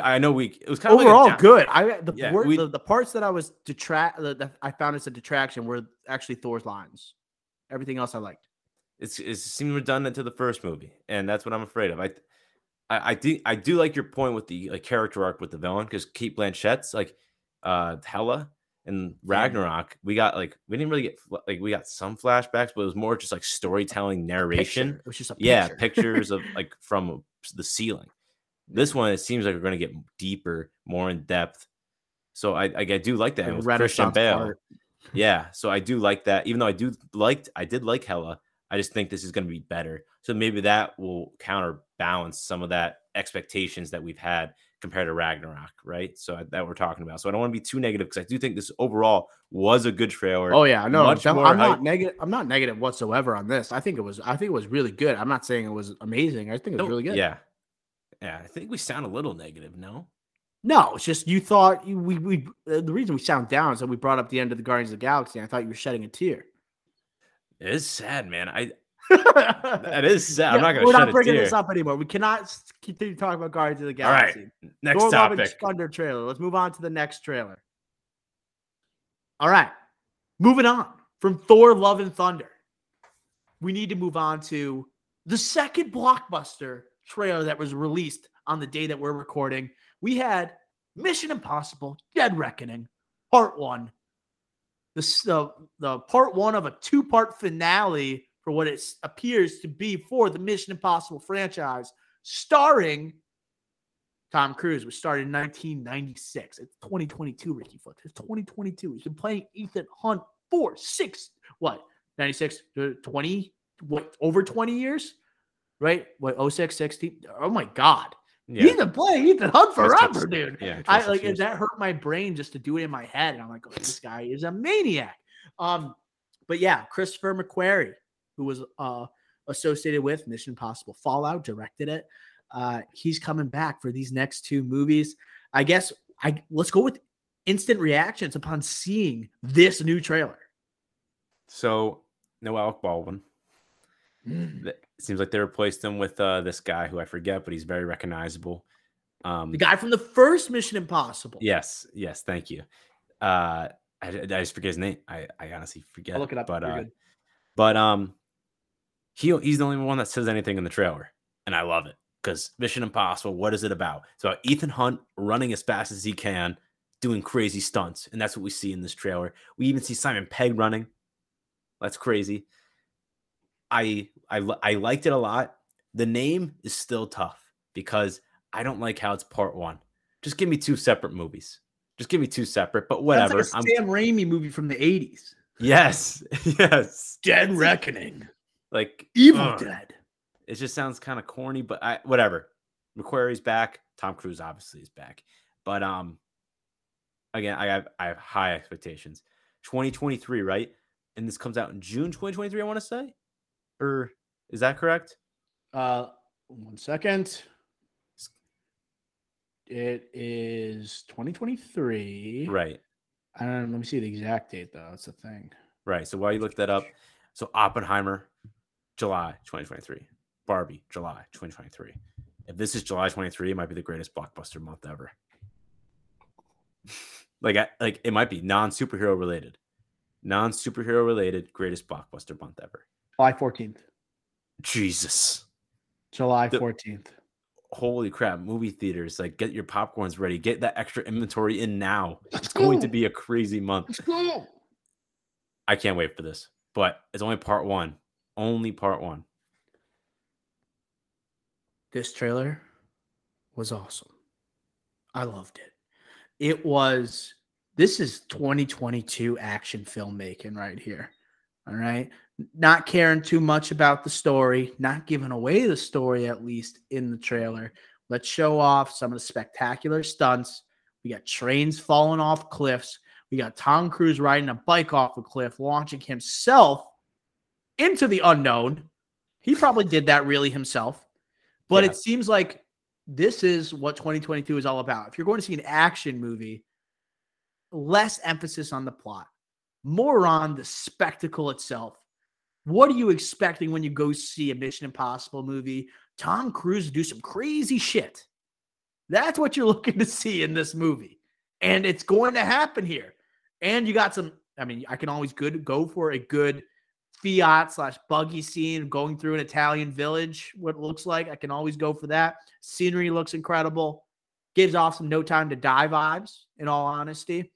I know we it was kind of overall like good. I the, Yeah, word, we- the the parts that I was detract that I found as a detraction were actually Thor's lines. Everything else I liked. it's it seemed redundant to the first movie, and that's what I'm afraid of. I I, I do I do like your point with the like character arc with the villain because Cate Blanchett's like uh Hela and Ragnarok. We got like we didn't really get like we got some flashbacks, but it was more just like storytelling narration. Picture. It was just a yeah pictures of like from the ceiling this one it seems like we're going to get deeper more in depth so i i, I do like that and with christian bale art. yeah so i do like that even though i do liked i did like hela i just think this is going to be better so maybe that will counterbalance some of that expectations that we've had compared to ragnarok right so I- that we're talking about so i don't want to be too negative because i do think this overall was a good trailer Oh yeah, no, much more I'm not negative. I'm not negative whatsoever on this. I think it was. I think it was really good. I'm not saying it was amazing. I think it was No, really good. yeah yeah i think we sound a little negative no No, it's just you thought you, we we uh, the reason we sound down is that we brought up the end of the Guardians of the Galaxy. And I thought you were shedding a tear. It is sad man i that is sad i'm not going to. We're not bringing this up anymore. We cannot continue talking about Guardians of the Galaxy. All right, next Thor: Love topic Thunder trailer. Let's move on to the next trailer. All right, moving on from Thor: Love and Thunder. We need to move on to the second blockbuster trailer that was released on the day that we're recording. We had Mission Impossible: Dead Reckoning, Part One. This the the part one of a two part finale for what it appears to be for the Mission Impossible franchise, starring Tom Cruise, which started in 1996. It's 2022, Ricky Foot. It's 2022. He's been playing Ethan Hunt for six, what, 96, uh, 20, what, over 20 years? Right? What, 06, 16? Oh my God. Yeah He's been playing Ethan Hunt forever, dude. yeah I like Tubbs- that hurt my brain just to do it in my head. And I'm like, oh, this guy is a maniac. Um, but yeah, Christopher McQuarrie, who was uh associated with Mission Impossible Fallout, directed it. Uh, he's coming back for these next two movies. I guess I let's go with instant reactions upon seeing this new trailer. So no Alec Baldwin. Th- It seems like they replaced him with uh, this guy who I forget, but he's very recognizable. Um, The guy from the first Mission Impossible. yes, yes, thank you. Uh, I, I just forget his name. I, I honestly forget. I'll look it up. But uh, but um, he he's the only one that says anything in the trailer, and I love it because Mission Impossible. What is it about? It's about Ethan Hunt running as fast as he can, doing crazy stunts, and that's what we see in this trailer. We even see Simon Pegg running. That's crazy. I I I liked it a lot. The name is still tough because I don't like how it's part one. Just give me two separate movies. Just give me two separate, but whatever. That's like a Sam Raimi movie from the 80s. yes, yes. Dead Reckoning. Like Evil ugh. Dead. It just sounds kind of corny, but I whatever. McQuarrie's back. Tom Cruise obviously is back. But um again, I have I have high expectations. 2023, right? And this comes out in June 2023, I want to say. Or is that correct? Uh, one second. It is 2023. Right. I don't let me see the exact date though. That's the thing. Right. So while you look that up, so Oppenheimer, July 2023. Barbie, July 2023. If this is July 23, it might be the greatest blockbuster month ever. like, I, like it might be non superhero related, non superhero related, greatest blockbuster month ever. July 14th. Jesus, July The- 14th. holy crap! Movie theaters, like, get your popcorns ready, get that extra inventory in now. Let's It's going to be a crazy month. Let's go. I can't wait for this, but it's only part one. Only part one. This trailer was awesome. I loved it. It was this is 2022 action filmmaking right here. All right. Not caring too much about the story, not giving away the story, at least in the trailer. Let's show off some of the spectacular stunts. We got trains falling off cliffs. We got Tom Cruise riding a bike off a cliff, launching himself into the unknown. He probably did that really himself. But yeah. it seems like this is what 2022 is all about. If you're going to see an action movie, less emphasis on the plot, more on the spectacle itself. What are you expecting when you go see a Mission Impossible movie? Tom Cruise do some crazy shit. That's what you're looking to see in this movie. And it's going to happen here. And you got some, I mean, I can always good go for a good Fiat slash buggy scene going through an Italian village, what it looks like. I can always go for that. Scenery looks incredible. Gives off some no time to die vibes, in all honesty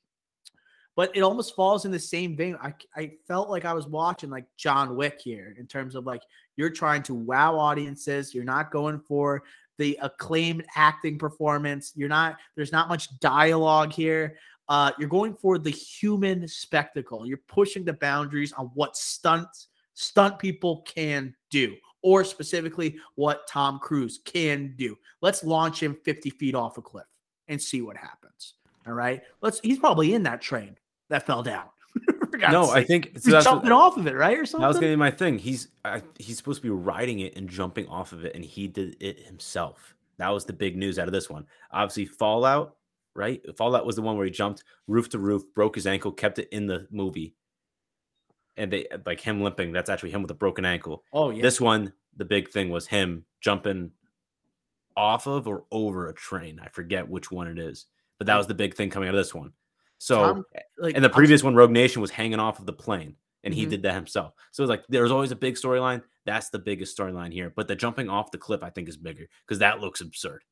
but it almost falls in the same vein. I, I felt like I was watching like John Wick here in terms of like you're trying to wow audiences. You're not going for the acclaimed acting performance. You're not, there's not much dialogue here. Uh, you're going for the human spectacle. You're pushing the boundaries on what stunts stunt people can do, or specifically what Tom Cruise can do. Let's launch him 50 feet off a cliff and see what happens. All right. Let's he's probably in that train that fell down. no, sake. I think he's jumping what, off of it, right, or something. That was gonna be my thing. He's I, he's supposed to be riding it and jumping off of it, and he did it himself. That was the big news out of this one. Obviously, Fallout, right? Fallout was the one where he jumped roof to roof, broke his ankle, kept it in the movie, and they like him limping. That's actually him with a broken ankle. Oh yeah. This one, the big thing was him jumping off of or over a train. I forget which one it is, but that was the big thing coming out of this one. So, Tom, like, and the previous one, Rogue Nation, was hanging off of the plane, and mm-hmm. he did that himself. So it's like there's always a big storyline. That's the biggest storyline here. But the jumping off the cliff, I think, is bigger because that looks absurd.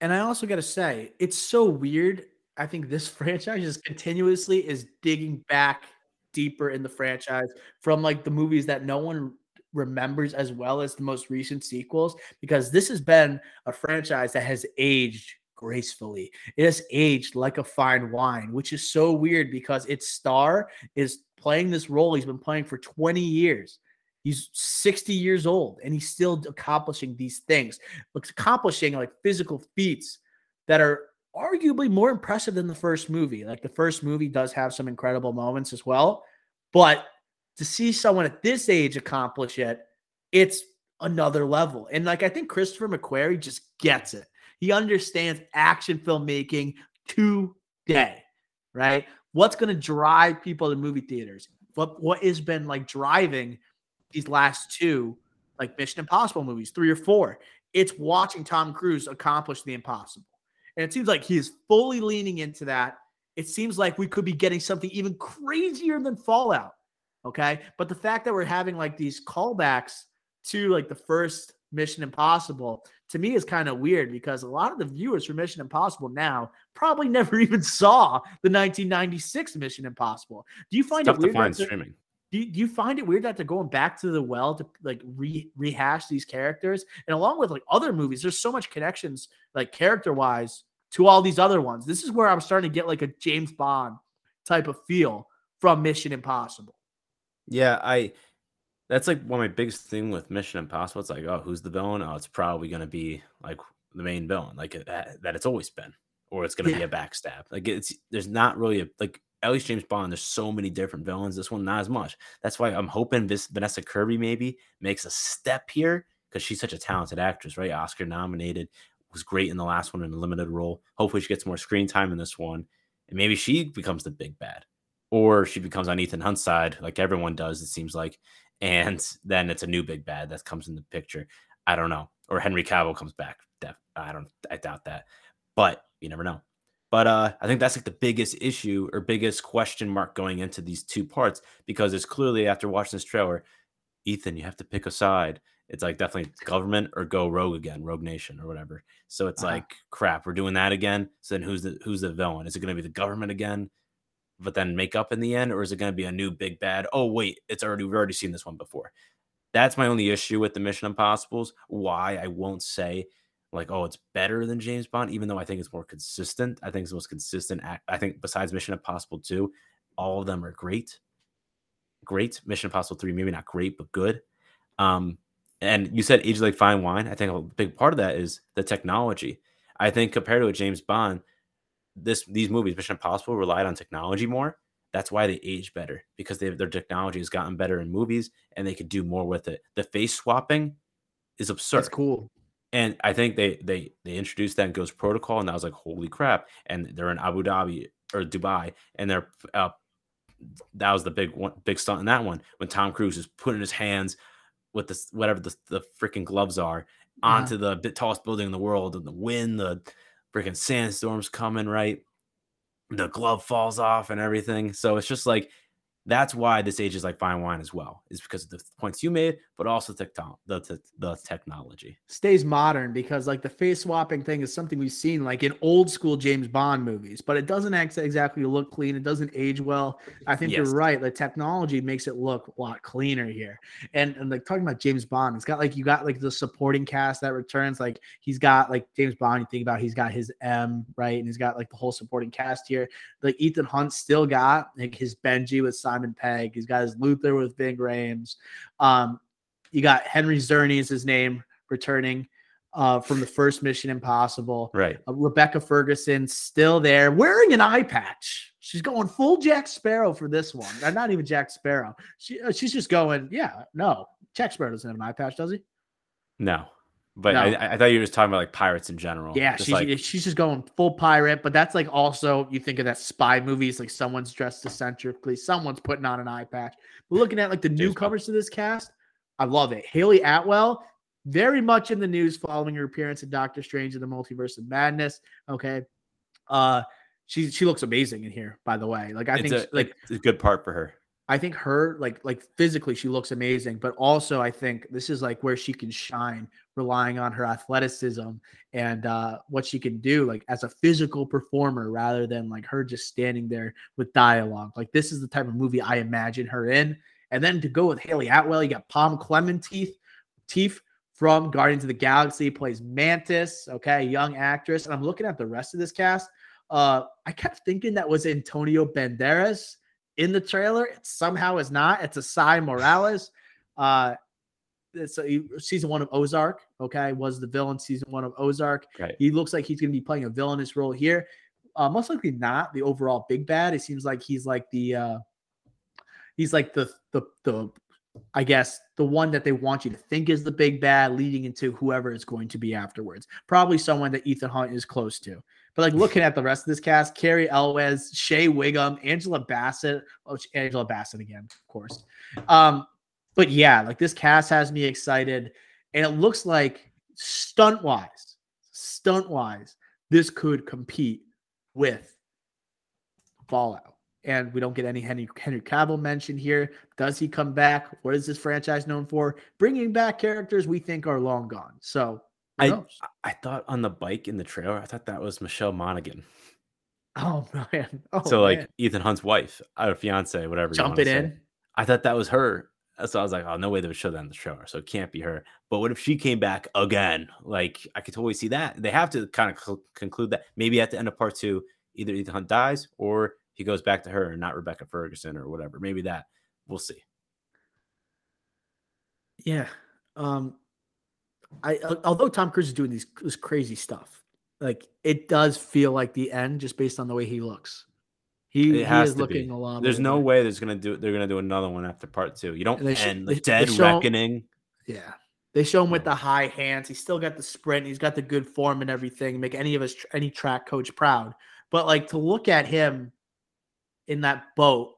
And I also got to say, it's so weird. I think this franchise is continuously is digging back deeper in the franchise from like the movies that no one remembers as well as the most recent sequels because this has been a franchise that has aged gracefully. It has aged like a fine wine, which is so weird because its star is playing this role he's been playing for 20 years. He's 60 years old and he's still accomplishing these things, accomplishing like physical feats that are arguably more impressive than the first movie. Like the first movie does have some incredible moments as well, but to see someone at this age accomplish it, it's another level. And like I think Christopher McQuarrie just gets it. He understands action filmmaking today, right? What's going to drive people to movie theaters? What what has been like driving these last two like Mission Impossible movies, three or four? It's watching Tom Cruise accomplish the impossible. And it seems like he is fully leaning into that. It seems like we could be getting something even crazier than Fallout. Okay. But the fact that we're having like these callbacks to like the first Mission Impossible to me is kind of weird because a lot of the viewers for Mission Impossible now probably never even saw the 1996 Mission Impossible. Do you find it's it weird? To find streaming. Do you, do you find it weird that they're going back to the well to like re, rehash these characters? And along with like other movies, there's so much connections, like character wise, to all these other ones. This is where I'm starting to get like a James Bond type of feel from Mission Impossible. Yeah, I that's like one of my biggest thing with Mission Impossible. It's like, oh, who's the villain? Oh, it's probably going to be like the main villain, like that, it's always been, or it's going to yeah. be a backstab. Like it's there's not really a like at least James Bond. There's so many different villains. This one not as much. That's why I'm hoping this Vanessa Kirby maybe makes a step here because she's such a mm. talented actress, right? Oscar nominated, was great in the last one in a limited role. Hopefully she gets more screen time in this one, and maybe she becomes the big bad or she becomes on Ethan Hunt's side, like everyone does, it seems like, and then it's a new big bad that comes in the picture. I don't know. Or Henry Cavill comes back. I don't. I doubt that, but you never know. But uh, I think that's like the biggest issue or biggest question mark going into these two parts because it's clearly after watching this trailer, Ethan, you have to pick a side. It's like definitely government or go rogue again, rogue nation or whatever. So it's uh-huh. like crap, we're doing that again. So then who's the who's the villain? Is it going to be the government again? But then make up in the end, or is it going to be a new big bad? Oh wait, it's already we've already seen this one before. That's my only issue with the Mission Impossibles. Why I won't say like, oh, it's better than James Bond, even though I think it's more consistent. I think it's the most consistent. Act. I think besides Mission Impossible 2, all of them are great. Great. Mission Impossible 3, maybe not great, but good. Um, and you said age like fine wine. I think a big part of that is the technology. I think compared to a James Bond, this these movies, Mission Impossible, relied on technology more. That's why they age better because they, their technology has gotten better in movies and they could do more with it. The face swapping is absurd. That's cool. And I think they they they introduced that in Ghost Protocol, and I was like, holy crap! And they're in Abu Dhabi or Dubai, and they're uh, that was the big one, big stunt in that one when Tom Cruise is putting his hands with this whatever the, the freaking gloves are onto the tallest building in the world, and the wind, the freaking sandstorms coming right, the glove falls off and everything. So it's just like that's why this age is like fine wine as well, is because of the points you made, but also the, the, the technology stays modern because like the face swapping thing is something we've seen like in old school James Bond movies, but it doesn't exactly look clean. It doesn't age well. I think yes. you're right. The technology makes it look a lot cleaner here. And, and like talking about James Bond, it's got like you got like the supporting cast that returns. Like he's got like James Bond. You think about he's got his M right, and he's got like the whole supporting cast here. Like Ethan Hunt still got like his Benji with Simon Simon Pegg. He's got his Luther with Ving Rhames. Um, you got Henry Czerny is his name returning uh, from the first Mission Impossible. Right. Uh, Rebecca Ferguson still there, wearing an eye patch. She's going full Jack Sparrow for this one. Uh, not even Jack Sparrow. She, uh, she's just going, yeah, no. Jack Sparrow doesn't have an eye patch, does he? No. But no. I, I, thought you were just talking about like pirates in general. Yeah, she's, like, she's just going full pirate. But that's like also you think of that spy movies, like someone's dressed eccentrically, someone's putting on an eye patch. But looking at like the newcomers to this cast, I love it. Hayley Atwell, very much in the news following her appearance in Doctor Strange in the Multiverse of Madness. Okay, uh, she she looks amazing in here. By the way, like I it's think a, like it's a good part for her. I think her like like physically she looks amazing, but also I think this is like where she can shine, relying on her athleticism and uh, what she can do like as a physical performer rather than like her just standing there with dialogue. Like this is the type of movie I imagine her in. And then to go with hayley Atwell, you got Pom Klementieff, Teeth from Guardians of the Galaxy plays Mantis. Okay, young actress. And I'm looking at the rest of this cast. Uh, I kept thinking that was Antonio Banderas in the trailer. It somehow is not. It's Esai Morales. Uh, it's a, season one of Ozark. Okay, was the villain season one of Ozark. Right. He looks like he's going to be playing a villainous role here. Uh, most likely not the overall big bad. It seems like he's like the uh, he's like the the the I guess the one that they want you to think is the big bad, leading into whoever it's going to be afterwards. Probably someone that Ethan Hunt is close to. But like looking at the rest of this cast, Cary Elwes, Shea Whigham, Angela Bassett, oh, Angela Bassett again, of course. Um, but yeah, like this cast has me excited, and it looks like stunt wise, stunt wise, this could compete with Fallout. And we don't get any Henry, Henry Cavill mentioned here. Does he come back? What is this franchise known for? Bringing back characters we think are long gone. So I I thought on the bike in the trailer, I thought that was Michelle Monaghan. Oh man! Oh, so like man. Ethan Hunt's wife, or fiance, whatever. Jump it say. in. I thought that was her. So I was like, oh no way they would show that in the trailer. So it can't be her. But what if she came back again? Like I could totally see that. They have to kind of cl- conclude that maybe at the end of part two, either Ethan Hunt dies or he goes back to her and not Rebecca Ferguson or whatever. Maybe that. We'll see. Yeah. Um, I although Tom Cruise is doing these this crazy stuff, like it does feel like the end just based on the way he looks. He, he is looking be. a lot. There's no way there's gonna do. They're gonna do another one after part two. You don't end the dead reckoning. Yeah, they show him with the high hands. He's still got the sprint. He's got the good form and everything. Make any of us any track coach proud. But like to look at him in that boat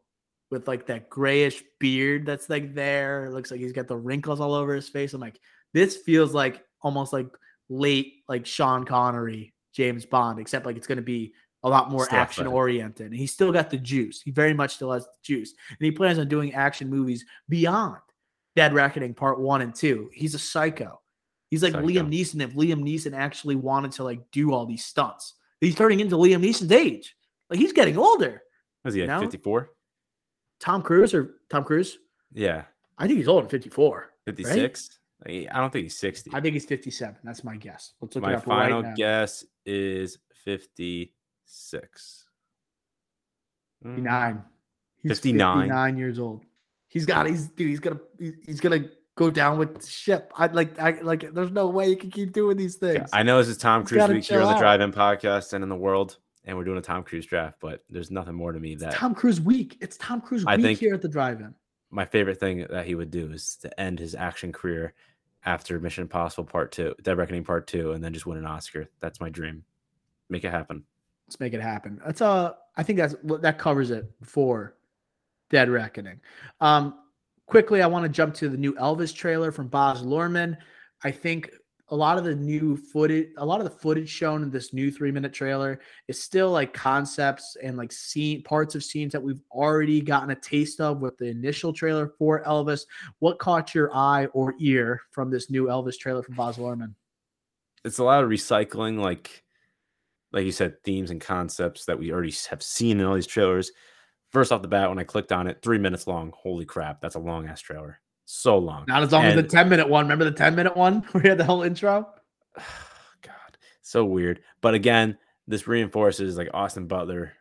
with like that grayish beard that's like there. It looks like he's got the wrinkles all over his face. I'm like, this feels like almost like late, like Sean Connery, James Bond, except like it's going to be a lot more action oriented. And he's still got the juice. He very much still has the juice. And he plans on doing action movies beyond Dead Reckoning Part One and Two. He's a psycho. He's like psycho. Liam Neeson if Liam Neeson actually wanted to like do all these stunts. He's turning into Liam Neeson's age. Like he's getting older. Was he at 54? Tom Cruise or Tom Cruise? Yeah. I think he's old at 54. 56? I don't think he's 60. I think he's 57. That's my guess. Let's look My it up final right now. guess is 56. Mm, 59. He's 59. 59 years old. He's got. He's dude. He's gonna. He's, gonna go down with the ship. I like. I like. There's no way you can keep doing these yeah, things. I know this is Tom Cruise week here on the. Drive-In podcast and in the world, and we're doing a Tom Cruise draft. But there's nothing more to me that Tom Cruise week. It's Tom Cruise I week here at the drive-in. my favorite thing that he would do is to end his action career after Mission Impossible Part Two, Dead Reckoning Part Two, and then just win an Oscar. That's my dream. Make it happen. Let's make it happen. That's uh. I think that's that covers it for Dead Reckoning. Um, quickly, I want to jump to the new Elvis trailer from Baz Luhrmann. I think a lot of the new footage, a lot of the footage shown in this new three-minute trailer is still like concepts and like scene parts of scenes that we've already gotten a taste of with the initial trailer for Elvis. What caught your eye or ear from this new Elvis trailer from Baz Luhrmann? It's a lot of recycling, like like you said, themes and concepts that we already have seen in all these trailers. First off the bat, when I clicked on it, three minutes long. Holy crap, that's a long ass trailer. So long. Not as long as the 10 minute one. Remember the 10 minute one where we had the whole intro? God, so weird. But again, this reinforces like Austin Butler.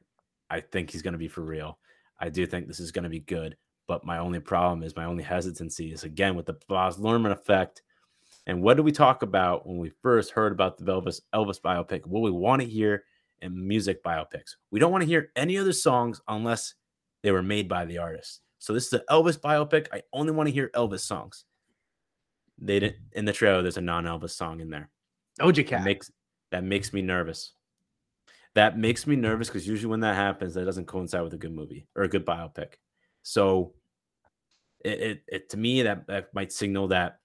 I think he's going to be for real. I do think this is going to be good. But my only problem is my only hesitancy is again with the Baz Luhrmann effect. And what did we talk about when we first heard about the Elvis Elvis biopic? What we want to hear in music biopics. We don't want to hear any other songs unless they were made by the artist. So this is an Elvis biopic. I only want to hear Elvis songs. They didn't in the trailer. There's a non-Elvis song in there. Doja That Cat. makes that makes me nervous. That makes me nervous because usually when that happens, that doesn't coincide with a good movie or a good biopic. So it, it, it to me that, that might signal that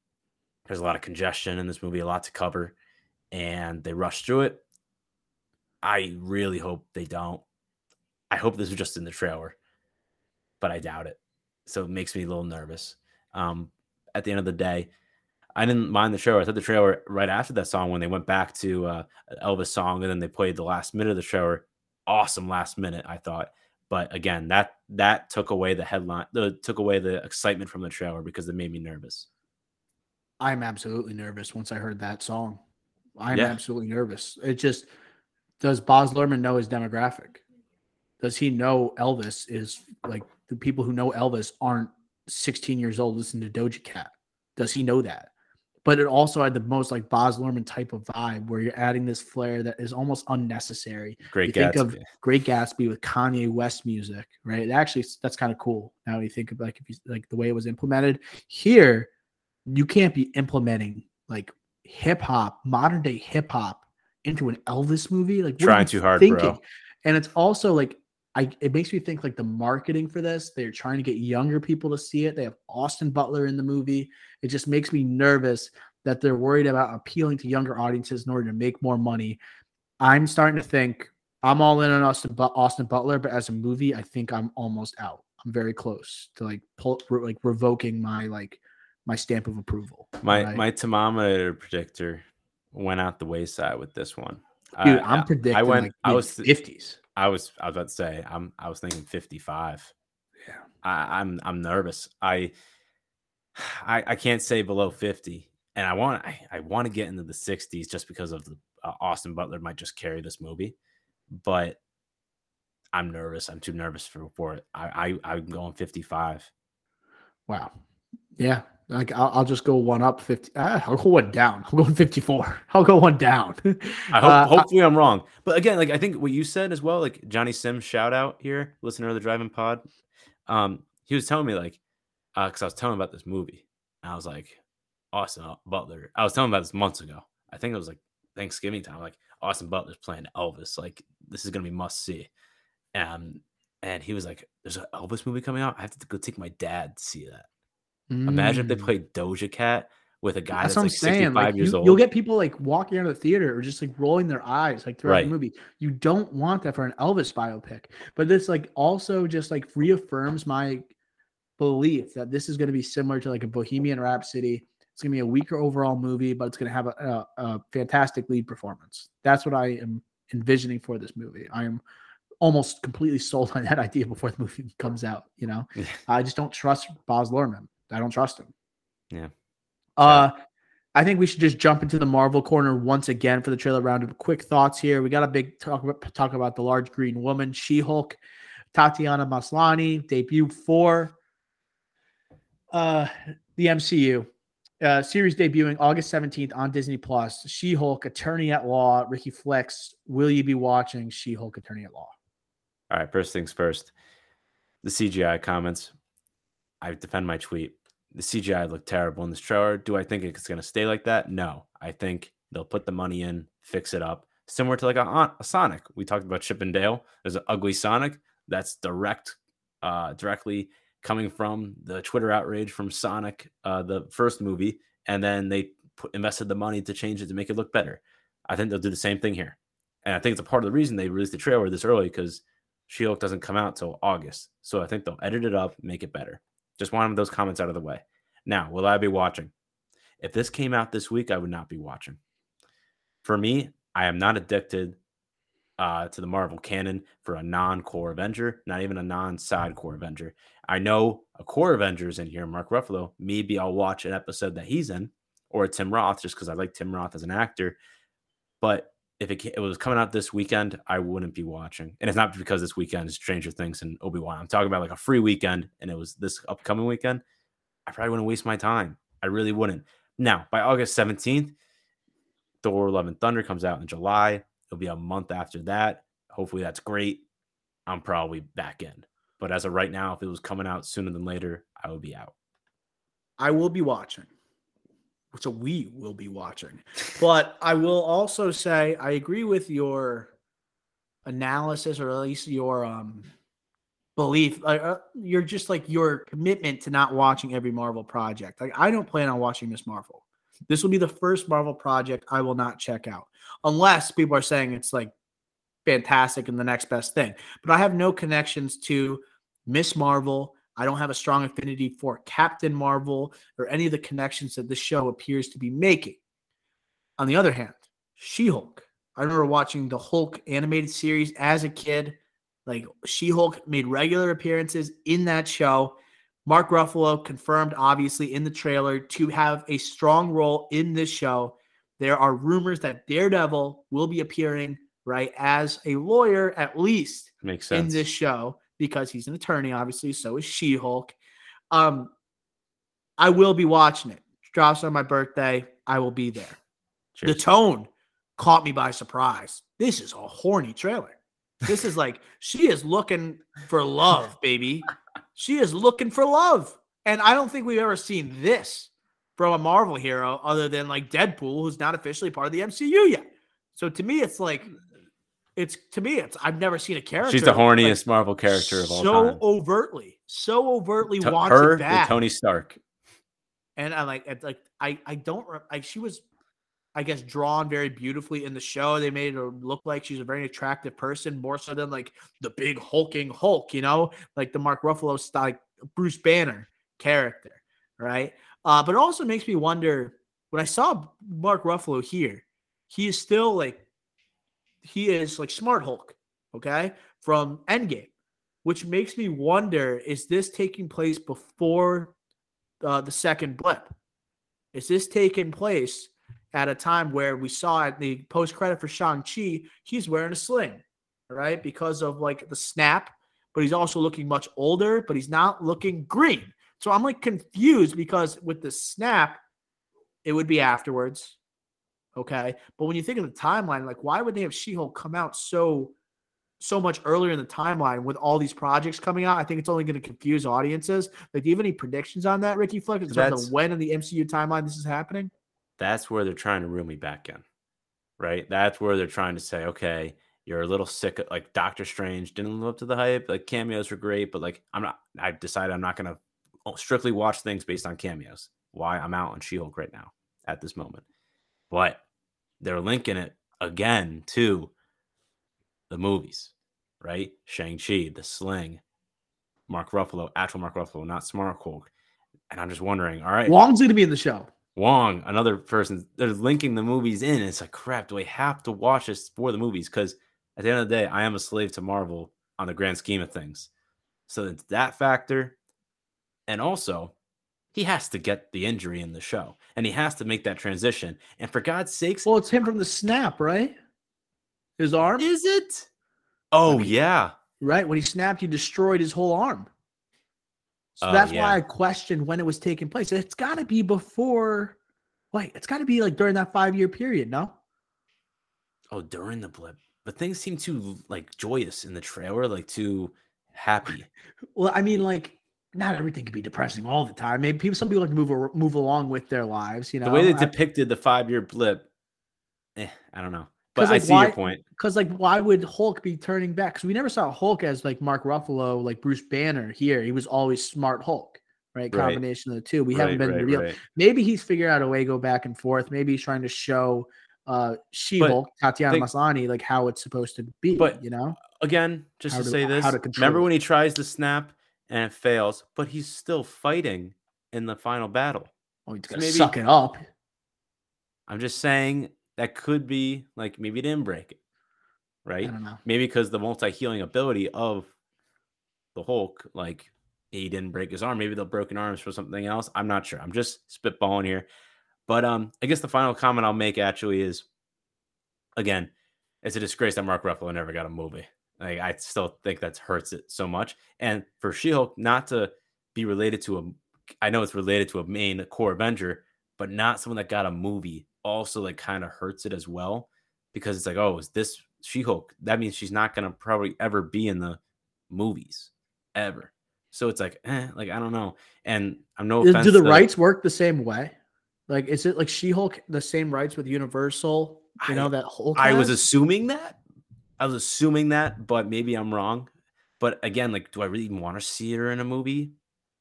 there's a lot of congestion in this movie, a lot to cover, and they rush through it. I really hope they don't. I hope this is just in the trailer, but I doubt it. So it makes me a little nervous. Um, at the end of the day, I didn't mind the trailer. I thought the trailer right after that song when they went back to uh, Elvis song and then they played the last minute of the trailer. Awesome last minute, I thought. But again, that that took away the headline, the took away the excitement from the trailer because it made me nervous. I'm absolutely nervous once I heard that song. I'm Yeah. absolutely nervous. It just does Baz Luhrmann know his demographic? Does he know Elvis is like the people who know Elvis aren't 16 years old listening to Doja Cat? Does he know that? But it also had the most like Baz Luhrmann type of vibe where you're adding this flair that is almost unnecessary. Great You think of- Great Gatsby with Kanye West music, right? Actually, that's kind of cool. Now you think of like if you like the way it was implemented here, you can't be implementing like hip hop, modern day hip hop into an Elvis movie. Like Trying too hard, thinking? bro. And it's also like I it makes me think like the marketing for this, they're trying to get younger people to see it. They have Austin Butler in the movie. It just makes me nervous that they're worried about appealing to younger audiences in order to make more money. I'm starting to think I'm all in on Austin, but Austin Butler, but as a movie, I think I'm almost out. I'm very close to like pull, like revoking my like my stamp of approval. My right? my thermometer predictor went out the wayside with this one. dude, I- I'm predicting I went. like I was. fifties. I was. I was about to say. I'm. I was thinking 55. Yeah. I, I'm. I'm nervous. I. I. I can't say below 50, and I want. I, I want to get into the 60s just because of the uh, Austin Butler might just carry this movie, but I'm nervous. I'm too nervous for for it. I. I I'm going 55. Wow. Yeah. Like I'll, I'll just go one up 50. Ah, I'll go one down. I'm going 54. I'll go one down. I hope. Uh, hopefully, I'm wrong. But again, like I think what you said as well, like Johnny Sims, shout out here, listener of the Drive-In Pod. Um, he was telling me like, uh, because I was telling him about this movie, and I was like, Austin Butler. I was telling him about this months ago. I think it was like Thanksgiving time. Like Austin Butler's playing Elvis. Like this is gonna be must see. Um, and he was like, "There's an Elvis movie coming out. I have to go take my dad to see that." Imagine if they Mm. played Doja Cat with a guy That's that's, I'm like 65. Like years you, old. you'll get people like walking out of the theater or just like rolling their eyes like throughout Right. the movie. You don't want that for an Elvis biopic. But this like also just like reaffirms my belief that this is going to be similar to like a Bohemian Rhapsody. It's going to be a weaker overall movie, but it's going to have a, a, a fantastic lead performance. That's what I am envisioning for this movie. I am almost completely sold on that idea before the movie comes out. You know, I just don't trust Baz Luhrmann. I don't trust him. Yeah. Uh, I think we should just jump into the Marvel corner once again for the trailer round of quick thoughts here. We got a big talk about talk about the large green woman, She Hulk, Tatiana Maslany debut for uh, the MCU. Uh, series debuting August 17th on Disney Plus. She Hulk, Attorney at Law, Ricky Flex. Will you be watching She Hulk, Attorney at Law? All right, first things first. The CGI comments. I defend my tweet. The CGI looked terrible in this trailer. Do I think it's going to stay like that? No. I think they'll put the money in, fix it up, similar to like a, a Sonic. We talked about Chip and Dale. There's an ugly Sonic that's direct, uh, directly coming from the Twitter outrage from Sonic, uh, the first movie, and then they put, invested the money to change it to make it look better. I think they'll do the same thing here, and I think it's a part of the reason they released the trailer this early because She-Hulk doesn't come out till August, so I think they'll edit it up, make it better. Just wanted those comments out of the way. Now, will I be watching? If this came out this week, I would not be watching. For me, I am not addicted uh, to the Marvel canon for a non-core Avenger, not even a non-side core Avenger. I know a core Avenger is in here, Mark Ruffalo. Maybe I'll watch an episode that he's in, or Tim Roth, just because I like Tim Roth as an actor. But if it, it, was coming out this weekend, I wouldn't be watching. And it's not because this weekend is Stranger Things and Obi Wan. I'm talking about like a free weekend, and it was this upcoming weekend. I probably wouldn't waste my time. I really wouldn't. Now, by August 17th, Thor: Love and Thunder comes out in July. It'll be a month after that. Hopefully, that's great. I'm probably back in. But as of right now, if it was coming out sooner than later, I would be out. I will be watching. So we will be watching. But I will also say I agree with your analysis, or at least your um belief. Uh, you're just like your commitment to not watching every Marvel project. Like I don't plan on watching Miss Marvel. This will be the first Marvel project I will not check out unless people are saying it's like fantastic and the next best thing. But I have no connections to Miss Marvel. I don't have a strong affinity for Captain Marvel or any of the connections that this show appears to be making. On the other hand, She Hulk. I remember watching the Hulk animated series as a kid. Like She Hulk made regular appearances in that show. Mark Ruffalo confirmed, obviously, in the trailer to have a strong role in this show. There are rumors that Daredevil will be appearing, right, as a lawyer at least Makes sense. in this show because he's an attorney, obviously. So is She Hulk. Um, I will be watching it. Drops on my birthday. I will be there. Cheers. The tone caught me by surprise. This is a horny trailer. This is like she is looking for love, baby. She is looking for love. And I don't think we've ever seen this from a Marvel hero other than like Deadpool, who's not officially part of the MCU yet. So to me, it's like it's to me, it's I've never seen a character. She's the horniest like, Marvel character of all so time. So overtly, so overtly to, wants her back. Tony Stark. And I like, like I, I don't like. She was, I guess, drawn very beautifully in the show. They made her look like she's a very attractive person, more so than like the big hulking Hulk, you know, like the Mark Ruffalo style, like Bruce Banner character, right? Uh, but it also makes me wonder when I saw Mark Ruffalo here, he is still like he is like Smart Hulk, okay, from Endgame, which makes me wonder: is this taking place before uh, the second blip? Is this taking place at a time where we saw at the post credit for Shang Chi, he's wearing a sling, right, because of like the snap, but he's also looking much older, but he's not looking green. So I'm like confused because with the snap, it would be afterwards. Okay. But when you think of the timeline, like why would they have She-Hulk come out so so much earlier in the timeline with all these projects coming out? I think it's only going to confuse audiences. Like, do you have any predictions on that, Ricky Flex, in terms of when in the MCU timeline this is happening? That's where they're trying to reel me back in. Right. That's where they're trying to say, okay, you're a little sick. Like Doctor Strange didn't live up to the hype. Like cameos were great, but like I'm not. I've decided I'm not going to strictly watch things based on cameos. Why I'm out on She-Hulk right now at this moment. But they're linking it again to the movies, right? Shang-Chi, The Sling, Mark Ruffalo, actual Mark Ruffalo, not Smart Hulk. And I'm just wondering, all right. Wong's going to be in the show. Wong, another person, they're linking the movies in. It's like, crap, do I have to watch this for the movies? Because at the end of the day, I am a slave to Marvel on the grand scheme of things. So it's that factor. And also, he has to get the injury in the show and he has to make that transition. And for God's sakes, well, it's him from the snap, right? His arm is it? Oh I mean, yeah, right. When he snapped, he destroyed his whole arm. So Oh, that's yeah. why I questioned when it was taking place. It's got to be before. Wait, it's got to be like during that five year period, no? Oh, during the blip, but things seem too like joyous in the trailer, like too happy. Well, I mean, like not everything can be depressing all the time. Maybe people, some people like to move move along with their lives. You know, the way they depicted the five year blip, eh, I don't know. But I see why- your point. Because like, why would Hulk be turning back? Because we never saw Hulk as like Mark Ruffalo, like Bruce Banner. Here, he was always smart Hulk, right? Right. Combination of the two. We haven't been right, revealed. right. Maybe he's figured out a way to go back and forth. Maybe he's trying to show uh She-Hulk, Tatiana think- Maslany, like how it's supposed to be. But- you know, Again, just How to say this, remember when he tries to snap and it fails, but he's still fighting in the final battle. oh, he's So gonna maybe- suck it up. I'm just saying that could be like maybe didn't break it, I right? don't know. Maybe because the multi healing ability of the Hulk, like he didn't break his arm. Maybe the broken arms for something else. I'm not sure. I'm just spitballing here. But um, I guess the final comment I'll make actually is, again, it's a disgrace that Mark Ruffalo never got a movie. Like I still think that hurts it so much. And for She-Hulk not to be related to a, I know it's related to a main core Avenger, but not someone that got a movie also like kind of hurts it as well because it's like, oh, is this She-Hulk? That means she's not gonna probably ever be in the movies ever. So it's like, eh, like I don't know. And I'm no Do- offense Do the rights work the same way? Like, is it like She-Hulk the same rights with Universal? You I- know that Hulk. I was assuming that. I was assuming that, but maybe I'm wrong. But again, like, do I really even want to see her in a movie?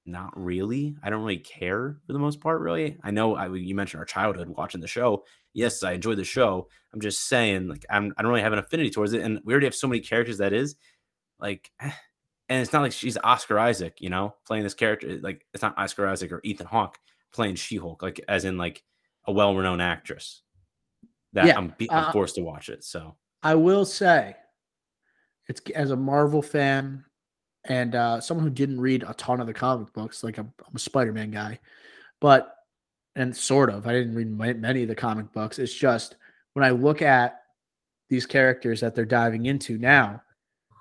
Not really. I don't really care for the most part, really. I know I, you mentioned our childhood watching the show. Yes, I enjoy the show. I'm just saying, like, I'm, I don't really have an affinity towards it. And we already have so many characters that is like, and it's not like she's Oscar Isaac, you know, playing this character. Like, it's not Oscar Isaac or Ethan Hawke playing She Hulk, like, as in, like, a well renowned actress that Yeah, I'm, be- I'm uh, forced to watch it. So, I will say, it's as a Marvel fan and uh, someone who didn't read a ton of the comic books. Like I'm, I'm a Spider-Man guy, but and sort of. I didn't read many of the comic books. It's just when I look at these characters that they're diving into now,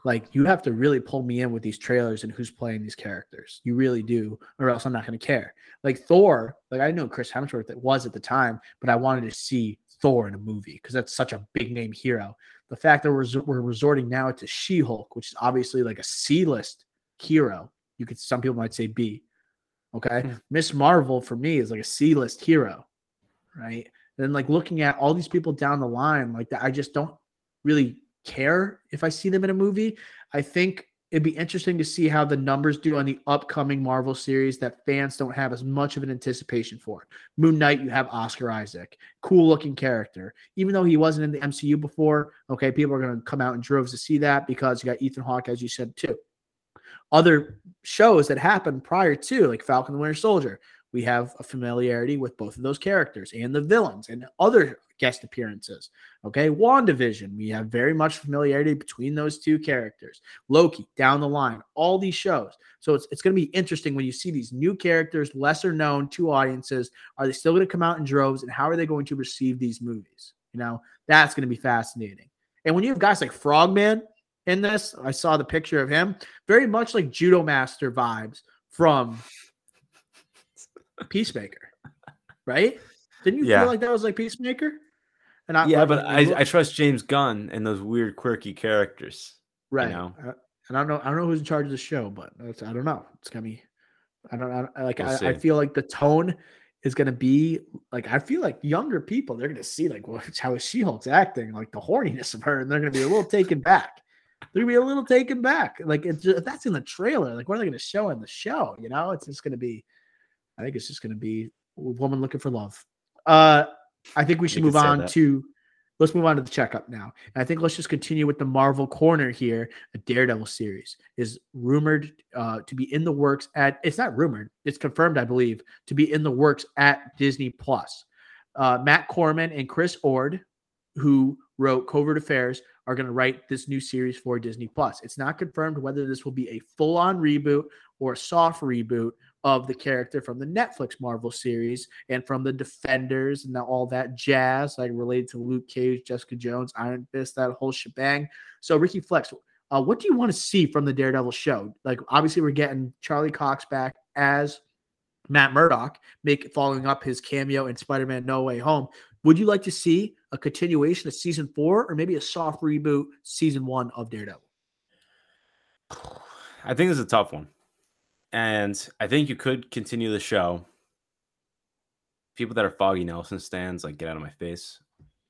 like you have to really pull me in with these trailers and who's playing these characters. You really do, or else I'm not going to care. Like Thor, like I know Chris Hemsworth it was at the time, but I wanted to see Thor in a movie because that's such a big name hero. The fact that we're, we're resorting now to She-Hulk, which is obviously like a C-list hero. You could some people might say B. Okay. Hmm. Miss Marvel for me is like a C-list hero. Right. And then like looking at all these people down the line, like that, I just don't really care if I see them in a movie. I think it'd be interesting to see how the numbers do on the upcoming Marvel series that fans don't have as much of an anticipation for. Moon Knight, you have Oscar Isaac, cool looking character. Even though he wasn't in the MCU before, okay, people are going to come out in droves to see that because you got Ethan Hawke, as you said, too. Other shows that happened prior to, like Falcon the Winter Soldier, we have a familiarity with both of those characters and the villains and other guest appearances. Okay, WandaVision, we have very much familiarity between those two characters. Loki, down the line, all these shows. So it's, it's going to be interesting when you see these new characters, lesser known to audiences. Are they still going to come out in droves and how are they going to receive these movies? You know, that's going to be fascinating. And when you have guys like Frogman in this, I saw the picture of him, very much like Judomaster vibes from Peacemaker, right? Didn't you Yeah. feel like that was like Peacemaker? And I, yeah, but you I, I trust James Gunn and those weird, quirky characters. right. know? Uh, and I don't know. I don't know who's in charge of the show, but I don't know. It's gonna be. I don't. I, like. We'll I, I feel like the tone is gonna be like. I feel like younger people they're gonna see like well, how is She-Hulk's acting, like the horniness of her, and they're gonna be a little taken back. They're gonna be a little taken back. Like it's just, if that's in the trailer, like what are they gonna show in the show? You know, it's just gonna be. I think it's just gonna be a woman looking for love. Uh, I think we should You move on to. Let's move on to the checkup now. And I think let's just continue with the Marvel corner here. A Daredevil series is rumored uh, to be in the works at. It's not rumored. It's confirmed, I believe, to be in the works at Disney Plus. Uh, Matt Corman and Chris Ord, who wrote Covert Affairs, are going to write this new series for Disney Plus. It's not confirmed whether this will be a full-on reboot or a soft reboot of the character from the Netflix Marvel series and from the Defenders and all that jazz, like related to Luke Cage, Jessica Jones, Iron Fist, that whole shebang. So, Ricky Flex, uh, what do you want to see from the Daredevil show? Like, obviously, we're getting Charlie Cox back as Matt Murdock, make following up his cameo in Spider-Man: No Way Home. Would you like to see a continuation of season four, or maybe a soft reboot season one of Daredevil? I think this is a tough one. And I think you could continue the show. People that are Foggy Nelson stands, like, get out of my face.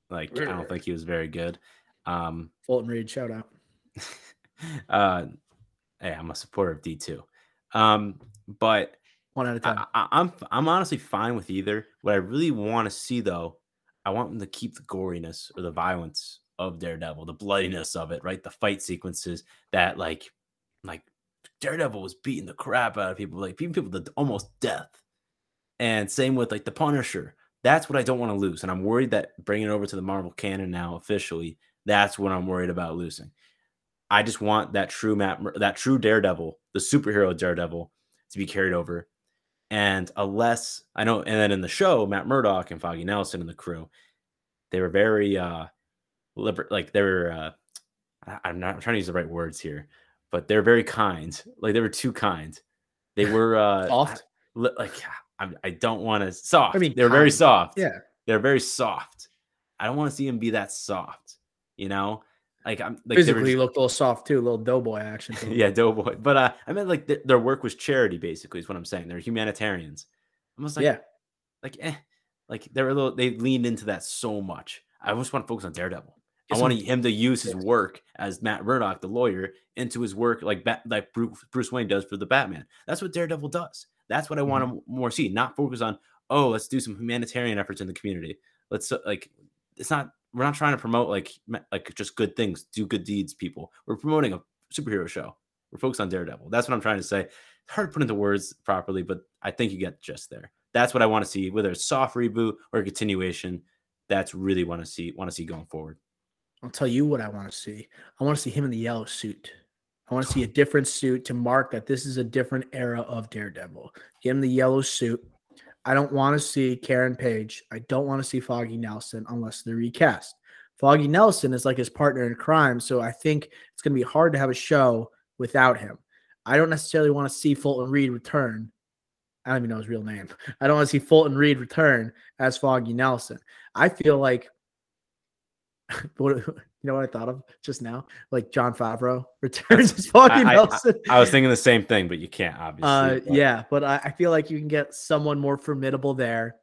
Like, I don't think he was very good. Um, Fulton Reed, shout out. uh, hey, I'm a supporter of D2. Um, but one at a time. I, I, I'm I'm honestly fine with either. What I really want to see though, I want them to keep the goriness or the violence of Daredevil, the bloodiness of it, right? The fight sequences that like like Daredevil was beating the crap out of people, like beating people to almost death. And same with like the Punisher. That's what I don't want to lose. And I'm worried that bringing it over to the Marvel canon now officially, that's what I'm worried about losing. I just want that true Matt, that true Daredevil, the superhero Daredevil, to be carried over. And unless I know, and then in the show, Matt Murdock and Foggy Nelson and the crew, they were very uh liber- like they were uh I'm not I'm trying to use the right words here, but they're very kind. Like they were too kind. They were uh soft. Like I, I don't want to soft. I mean, they're very soft. Yeah, they're very soft. I don't want to see him be that soft. You know, like I'm like physically just, looked a little soft too, a little doughboy action. yeah, doughboy. But uh, I meant like th- their work was charity, basically, is what I'm saying. They're humanitarians. Almost like yeah, like eh, like they're a little. They leaned into that so much. I just want to focus on Daredevil. I want him to use his work as Matt Murdock, the lawyer, into his work like Bat, like Bruce Wayne does for the Batman. That's what Daredevil does. That's what I want mm-hmm. to more see. Not focus on oh, let's do some humanitarian efforts in the community. Let's uh, like it's not. We're not trying to promote like like just good things, do good deeds, people. We're promoting a superhero show. We're focused on Daredevil. That's what I'm trying to say. It's hard to put into words properly, but I think you get just there. That's what I want to see, whether it's soft reboot or a continuation. That's really want to see want to see going forward. I'll tell you what I want to see. I want to see him in the yellow suit. I want to see a different suit to mark that this is a different era of Daredevil. Give him the yellow suit. I don't want to see Karen Page. I don't want to see Foggy Nelson unless they're recast. Foggy Nelson is like his partner in crime, so I think it's going to be hard to have a show without him. I don't necessarily want to see Fulton Reed return. I don't even know his real name. I don't want to see Fulton Reed return as Foggy Nelson. I feel like what you know what I thought of just now? Like Jon Favreau returns as Foggy Nelson. I, I, was thinking the same thing, but you can't obviously. Uh, but. Yeah, but I, I, feel like you can get someone more formidable there.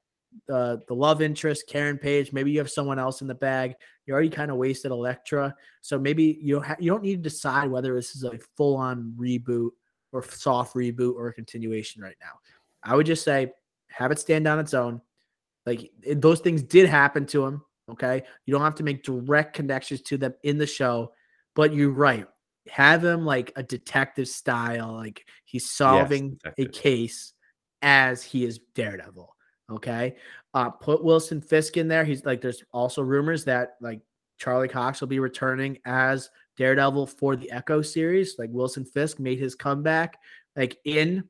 Uh, the love interest, Karen Page. Maybe you have someone else in the bag. You already kind of wasted Elektra, so maybe you ha- you don't need to decide whether this is a full on reboot or soft reboot or a continuation right now. I would just say have it stand on its own. Like it, those things did happen to him Okay. You don't have to make direct connections to them in the show, but you're right. Have him like a detective style, like he's solving yes, a case as he is Daredevil. Okay. Uh, put Wilson Fisk in there. He's like, there's also rumors that like Charlie Cox will be returning as Daredevil for the Echo series. Like Wilson Fisk made his comeback like in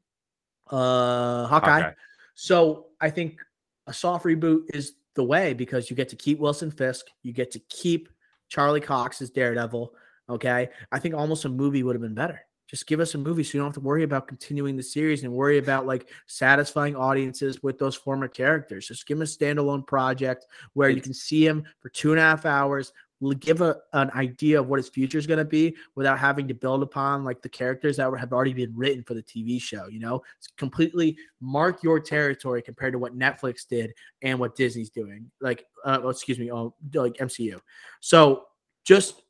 uh Hawkeye. Hawkeye. So I think a soft reboot is the way because you get to keep Wilson Fisk, you get to keep Charlie Cox as Daredevil. Okay. I think almost a movie would have been better. Just give us a movie so you don't have to worry about continuing the series and worry about like satisfying audiences with those former characters. Just give them a standalone project where you can see him for two and a half hours, give a, an idea of what his future is going to be without having to build upon like the characters that have already been written for the TV show. You know, it's completely mark your territory compared to what Netflix did and what Disney's doing. Like, uh, oh, excuse me, oh, like MCU. So just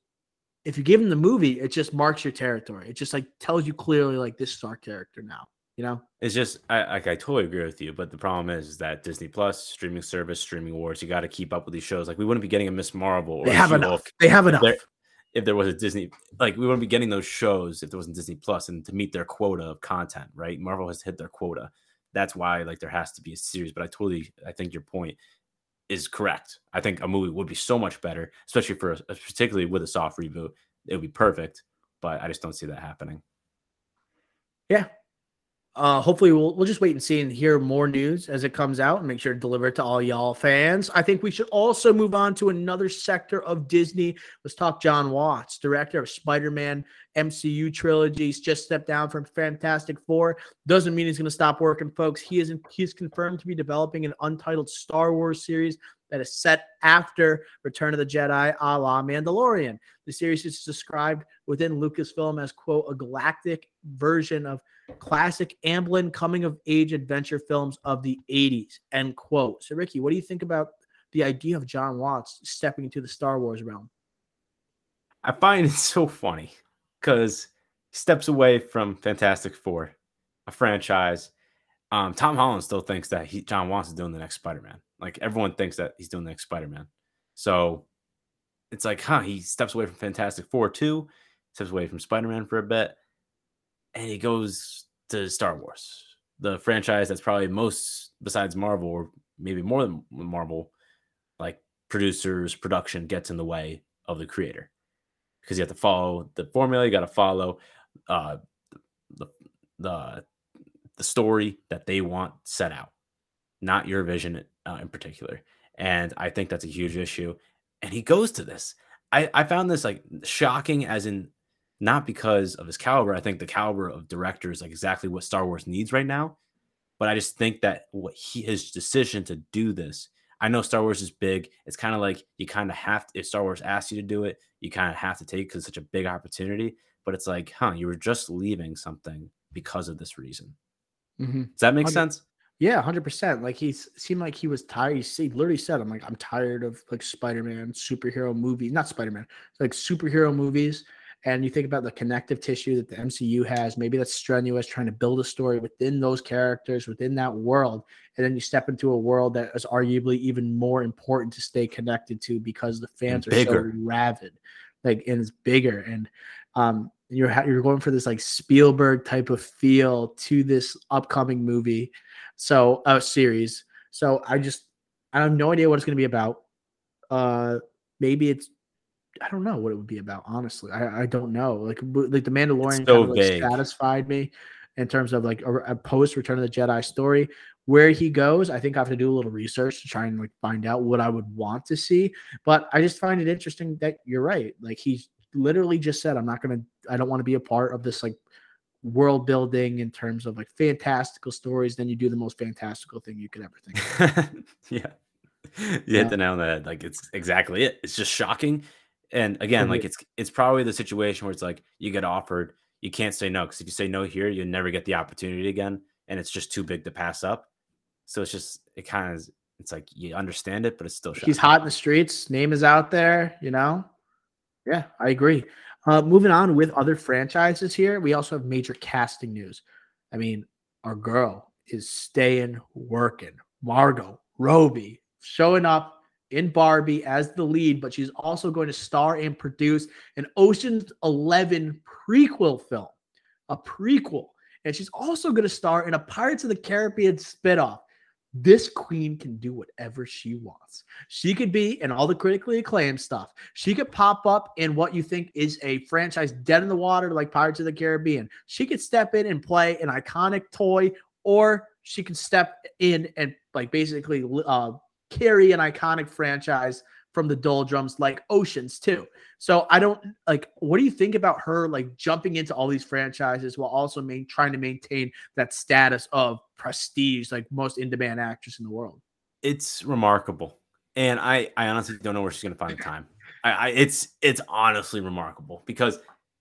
if you give him the movie, it just marks your territory. It just like tells you clearly like this is our character now. You know, it's just I like I totally agree with you, but the problem is, is that Disney Plus streaming service, streaming wars, you got to keep up with these shows. Like we wouldn't be getting a Miss Marvel. Or they have enough. They have enough. If there, if there was a Disney, like we wouldn't be getting those shows if there wasn't Disney Plus and to meet their quota of content, right? Marvel has hit their quota. That's why like there has to be a series. But I totally, I think your point is correct. I think a movie would be so much better, especially for a, particularly with a soft reboot. It would be perfect, but I just don't see that happening. Yeah, Uh, hopefully, we'll we'll just wait and see and hear more news as it comes out, and make sure to deliver it to all y'all fans. I think we should also move on to another sector of Disney. Let's talk Jon Watts, director of Spider-Man MCU trilogies, just stepped down from Fantastic Four. Doesn't mean he's going to stop working, folks. He is he's confirmed to be developing an untitled Star Wars series that is set after Return of the Jedi, a la Mandalorian. The series is described within Lucasfilm as quote a galactic version of classic Amblin coming of age adventure films of the 80s, end quote. So, Ricky, what do you think about the idea of Jon Watts stepping into the Star Wars realm? I find it so funny because steps away from Fantastic Four, a franchise. Um, Tom Holland still thinks that he Jon Watts is doing the next Spider Man. Like everyone thinks that he's doing the next Spider Man. So it's like, huh? He steps away from Fantastic Four too, steps away from Spider Man for a bit, and he goes to Star Wars, the franchise that's probably most besides Marvel, or maybe more than Marvel, like producers, production gets in the way of the creator because you have to follow the formula. You got to follow uh, the the the story that they want set out, not your vision uh, in particular. And I think that's a huge issue. And he goes to this. I, I found this like shocking, as in not because of his caliber. I think the caliber of director is like exactly what Star Wars needs right now. But I just think that what he his decision to do this. I know Star Wars is big. It's kind of like you kind of have to, if Star Wars asks you to do it, you kind of have to take because it's such a big opportunity. But it's like, huh, you were just leaving something because of this reason. Mm-hmm. Does that make sense? Yeah, hundred percent. Like he seemed like he was tired. He literally said, "I'm like I'm tired of like Spider-Man superhero movies, not Spider-Man, like superhero movies." And you think about the connective tissue that the MCU has. Maybe that's strenuous, trying to build a story within those characters, within that world, and then you step into a world that is arguably even more important to stay connected to because the fans are so rabid, like and it's bigger. And um, you're you're going for this like Spielberg type of feel to this upcoming movie so a uh, series. So I just I have no idea what it's going to be about. Uh, maybe it's I don't know what it would be about. Honestly, I, I don't know. Like like the Mandalorian so kind of like satisfied me in terms of like a, a post Return of the Jedi story. Where he goes, I think I have to do a little research to try and like find out what I would want to see. But I just find it interesting that you're right. Like he literally just said, "I'm not gonna. I don't want to be a part of this like world building in terms of like fantastical stories, then you do the most fantastical thing you could ever think. yeah. You yeah. hit the nail on the head. Like it's exactly it. It's just shocking. And again, mm-hmm. like it's it's probably the situation where it's like you get offered, you can't say no because if you say no here, you never get the opportunity again, and it's just too big to pass up. So it's just it kind of it's like you understand it, but it's still shocking. He's hot in the streets. Name is out there. You know. Yeah, I agree. Uh, moving on with other franchises here, we also have major casting news. I mean, our girl is staying working. Margot Robbie showing up in Barbie as the lead, but she's also going to star and produce an Ocean's 11 prequel film, a prequel. And she's also going to star in a Pirates of the Caribbean spinoff this queen can do whatever she wants. She could be in all the critically acclaimed stuff. She could pop up in what you think is a franchise dead in the water, like Pirates of the Caribbean. She could step in and play an iconic toy, or she could step in and like basically uh, carry an iconic franchise from the doldrums like Oceans too. So I don't like what do you think about her like jumping into all these franchises while also main, trying to maintain that status of prestige like most in-demand actress in the world? It's remarkable. And I I honestly don't know where she's going to find the time. I, I it's it's honestly remarkable because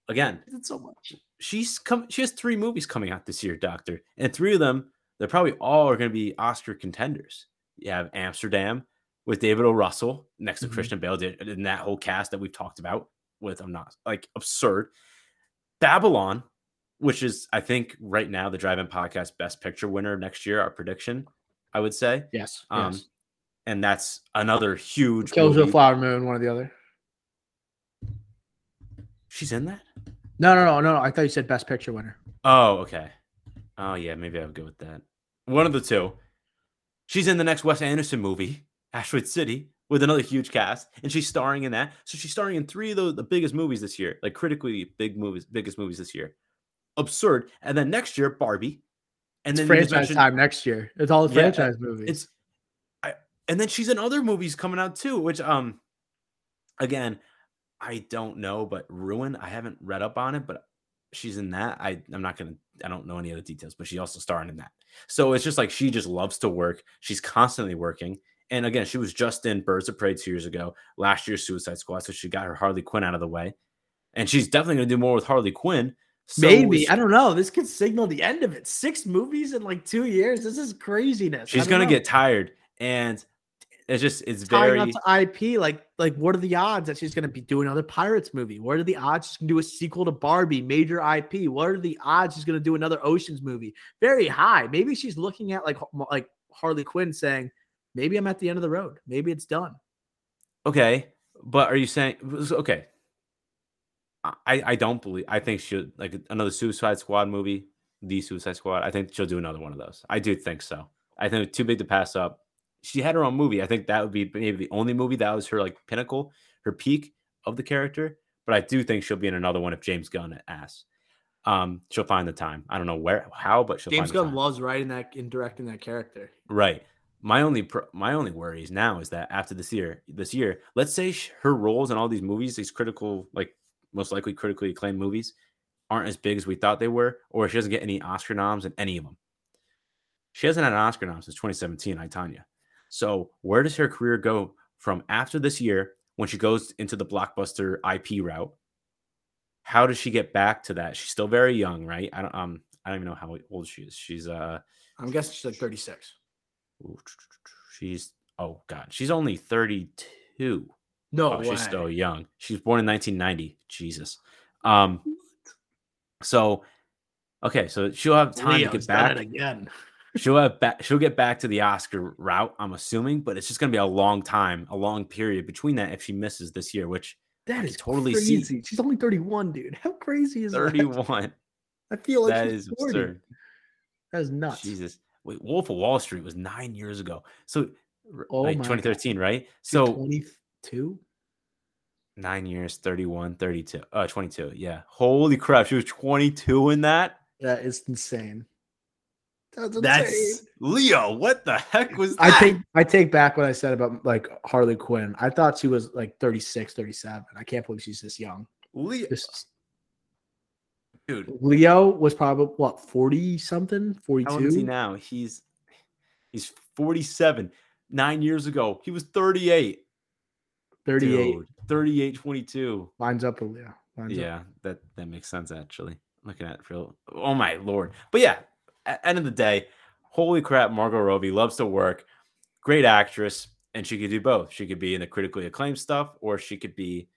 again, it's so much. She's come she has 3 movies coming out this year, doctor. And 3 of them they're probably all are going to be Oscar contenders. You have Amsterdam, with David O. Russell next to mm-hmm. Christian Bale in that whole cast that we've talked about with I'm not like absurd. Babylon, which is I think right now the Drive-In Podcast Best Picture winner next year, our prediction, I would say. Yes. Um, yes. and that's another huge Killers of Flower Moon, one or the other. She's in that? No, no, no, no, no. I thought you said Best Picture winner. Oh, okay. Oh yeah, maybe I would go with that. One of the two. She's in the next Wes Anderson movie. Asteroid City with another huge cast, and she's starring in that. So she's starring in three of the, the biggest movies this year, like critically big movies, biggest movies this year. Absurd. And then next year, Barbie, And It's then franchise time next year. It's all the Yeah, franchise movies. It's I and then she's in other movies coming out too, which um again, I don't know, but Ruin, I haven't read up on it, but she's in that. I I'm not gonna I don't know any other details, but she also starring in that. So it's just like she just loves to work. She's constantly working. And again, she was just in Birds of Prey two years ago, last year's Suicide Squad. So she got her Harley Quinn out of the way. And she's definitely gonna do more with Harley Quinn. So Maybe I don't know. This could signal the end of it. Six movies in like two years. This is craziness. She's gonna know. get tired. And it's just it's very up to IP. Like, like what are the odds that she's gonna be doing another Pirates movie? What are the odds she's gonna do a sequel to Barbie, major IP? What are the odds she's gonna do another Ocean's movie? Very high. Maybe she's looking at like like Harley Quinn saying, maybe I'm at the end of the road. Maybe it's done. Okay, but are you saying okay? I I don't believe. I think she'll like another Suicide Squad movie, the Suicide Squad. I think she'll do another one of those. I do think so. I think it's too big to pass up. She had her own movie. I think that would be maybe the only movie that was her like pinnacle, her peak of the character. But I do think she'll be in another one if James Gunn asks. Um, she'll find the time. I don't know where, how, but she'll James Gunn loves writing that and directing that character. Right. My only pro- my only worries now is that after this year, this year, let's say her roles in all these movies, these critical, like most likely critically acclaimed movies, aren't as big as we thought they were, or she doesn't get any Oscar noms in any of them. She hasn't had an Oscar nom since 2017, I Tonya. So where does her career go from after this year when she goes into the blockbuster IP route? How does she get back to that? She's still very young, right? I don't um I don't even know how old she is. She's uh I'm guessing she's like 36. She's oh god, she's only 32. No oh, she's still young. She was born in 1990. Jesus. Um so okay, so she'll have time to Leo's get done back. it again. She'll have back she'll get back to the Oscar route, I'm assuming, but it's just gonna be a long time, a long period between that if she misses this year, which That is totally see. crazy. She's only 31, dude. How crazy is that? 31. I feel like that she's is 40. absurd. That is nuts. Jesus. Wait, Wolf of Wall Street was nine years ago. So Oh like my 2013, right? So 22. nine years 31 32 uh 22 yeah holy crap she was 22 in that That is insane. That's insane. that's leo what the heck was that I take I take back what I said about like Harley Quinn. I thought she was like 36, 37. I can't believe she's this young. leo This dude Leo was probably what 40 something, how old is he 42. now he's he's 47 nine years ago he was 38 38 Dude, 38 22 lines up with Leo. Lines up. yeah that that makes sense actually looking at it real oh my lord but yeah at end of the day holy crap margot robbie loves to work great actress and she could do both she could be in the critically acclaimed stuff or she could be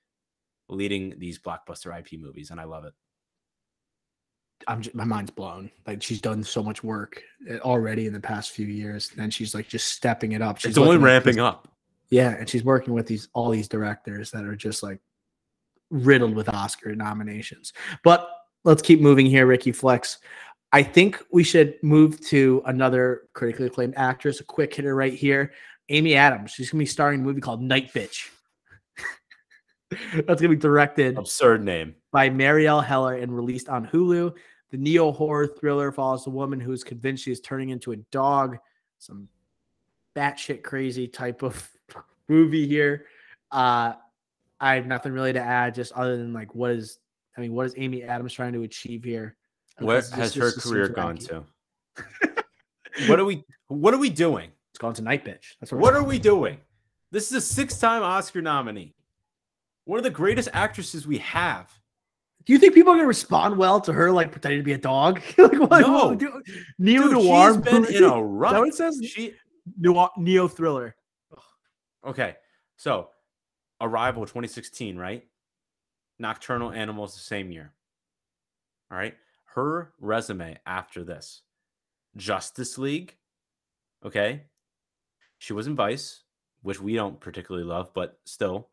leading these blockbuster ip movies and i love it I'm just, my mind's blown. Like she's done so much work uh, already in the past few years, and she's like just stepping it up. She's it's only ramping these- up Yeah, and she's working with these all these directors that are just like riddled with Oscar nominations. But let's keep moving here, Ricky Flex. I think we should move to another critically acclaimed actress, a quick hitter right here. Amy Adams. She's gonna be starring in a movie called Night Bitch. That's gonna be directed absurd name by Marielle Heller and released on Hulu. The neo horror thriller follows a woman who is convinced she is turning into a dog. Some batshit crazy type of movie here. Uh, I have nothing really to add, just other than like what is, I mean, what is Amy Adams trying to achieve here? Where has her career gone to what are we what are we doing It's gone to Night Bitch. That's what. What are we doing? This is a six-time Oscar nominee. One of the greatest actresses we have. do you think people are gonna respond well to her like pretending to be a dog? like, what, No. neo Dude, noir. she's been in a Is that rut. what it says? She Neo, neo thriller. okay. So, Arrival 2016, right? Nocturnal Animals the same year. All right. Her resume after this, Justice League. Okay. She was in Vice, which we don't particularly love, but still,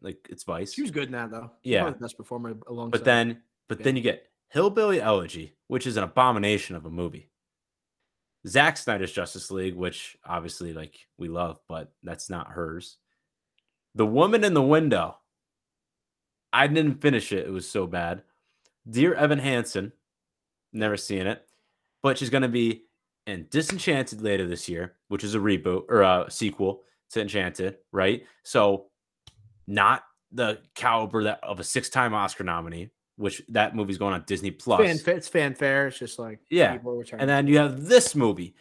like it's Vice. She was good in that though. Yeah. probably the best performer alongside. But then, but Yeah. then you get Hillbilly Elegy, which is an abomination of a movie. Zack Snyder's Justice League, which obviously like we love, but that's not hers. The Woman in the Window. I didn't finish it; it was so bad. Dear Evan Hansen, never seen it, but she's gonna be in Disenchanted later this year, which is a reboot or a sequel to Enchanted, right? So not the caliber that of a six-time Oscar nominee, which that movie's going on Disney Plus. It's fanfare. It's just like yeah. And then you have this movie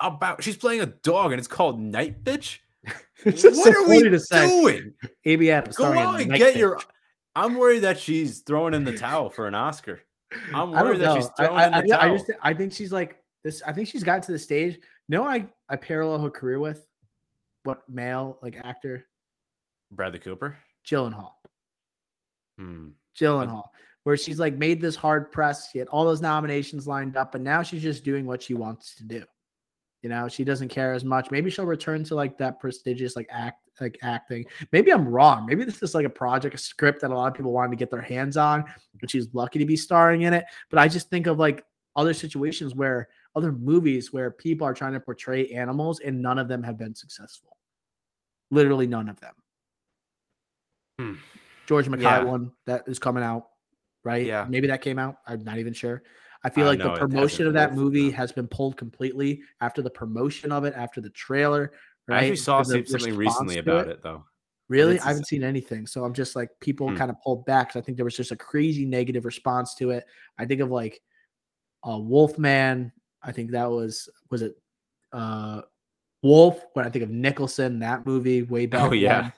about she's playing a dog and it's called Night Bitch. what so are we doing? Amy Adams. Go out and get bitch. your. I'm worried that she's throwing in the towel for an Oscar. I'm worried that she's throwing I, I, in the I, just, I think she's like this. I think she's gotten to the stage. No, I I parallel her career with what male like actor? Bradley Cooper. Gyllenhaal. Hmm. Gyllenhaal, where she's like made this hard press. She had all those nominations lined up, and now she's just doing what she wants to do. You know, she doesn't care as much. Maybe she'll return to like that prestigious like act like acting. Maybe I'm wrong. Maybe this is like a project, a script that a lot of people wanted to get their hands on, and she's lucky to be starring in it. But I just think of like other situations where other movies where people are trying to portray animals and none of them have been successful. Literally none of them. Hmm. George MacKay yeah. one that is coming out, right? Yeah. Maybe that came out. I'm not even sure. I feel like the promotion of that movie has been pulled completely after the promotion of it, after the trailer. Right? I actually saw something recently about it, it, though. Really? I haven't seen anything. So I'm just like people hmm. kind of pulled back. I think there was just a crazy negative response to it. I think of like uh Wolfman. I think that was was it uh Wolf when I think of Nicholson, that movie way back. Oh yeah.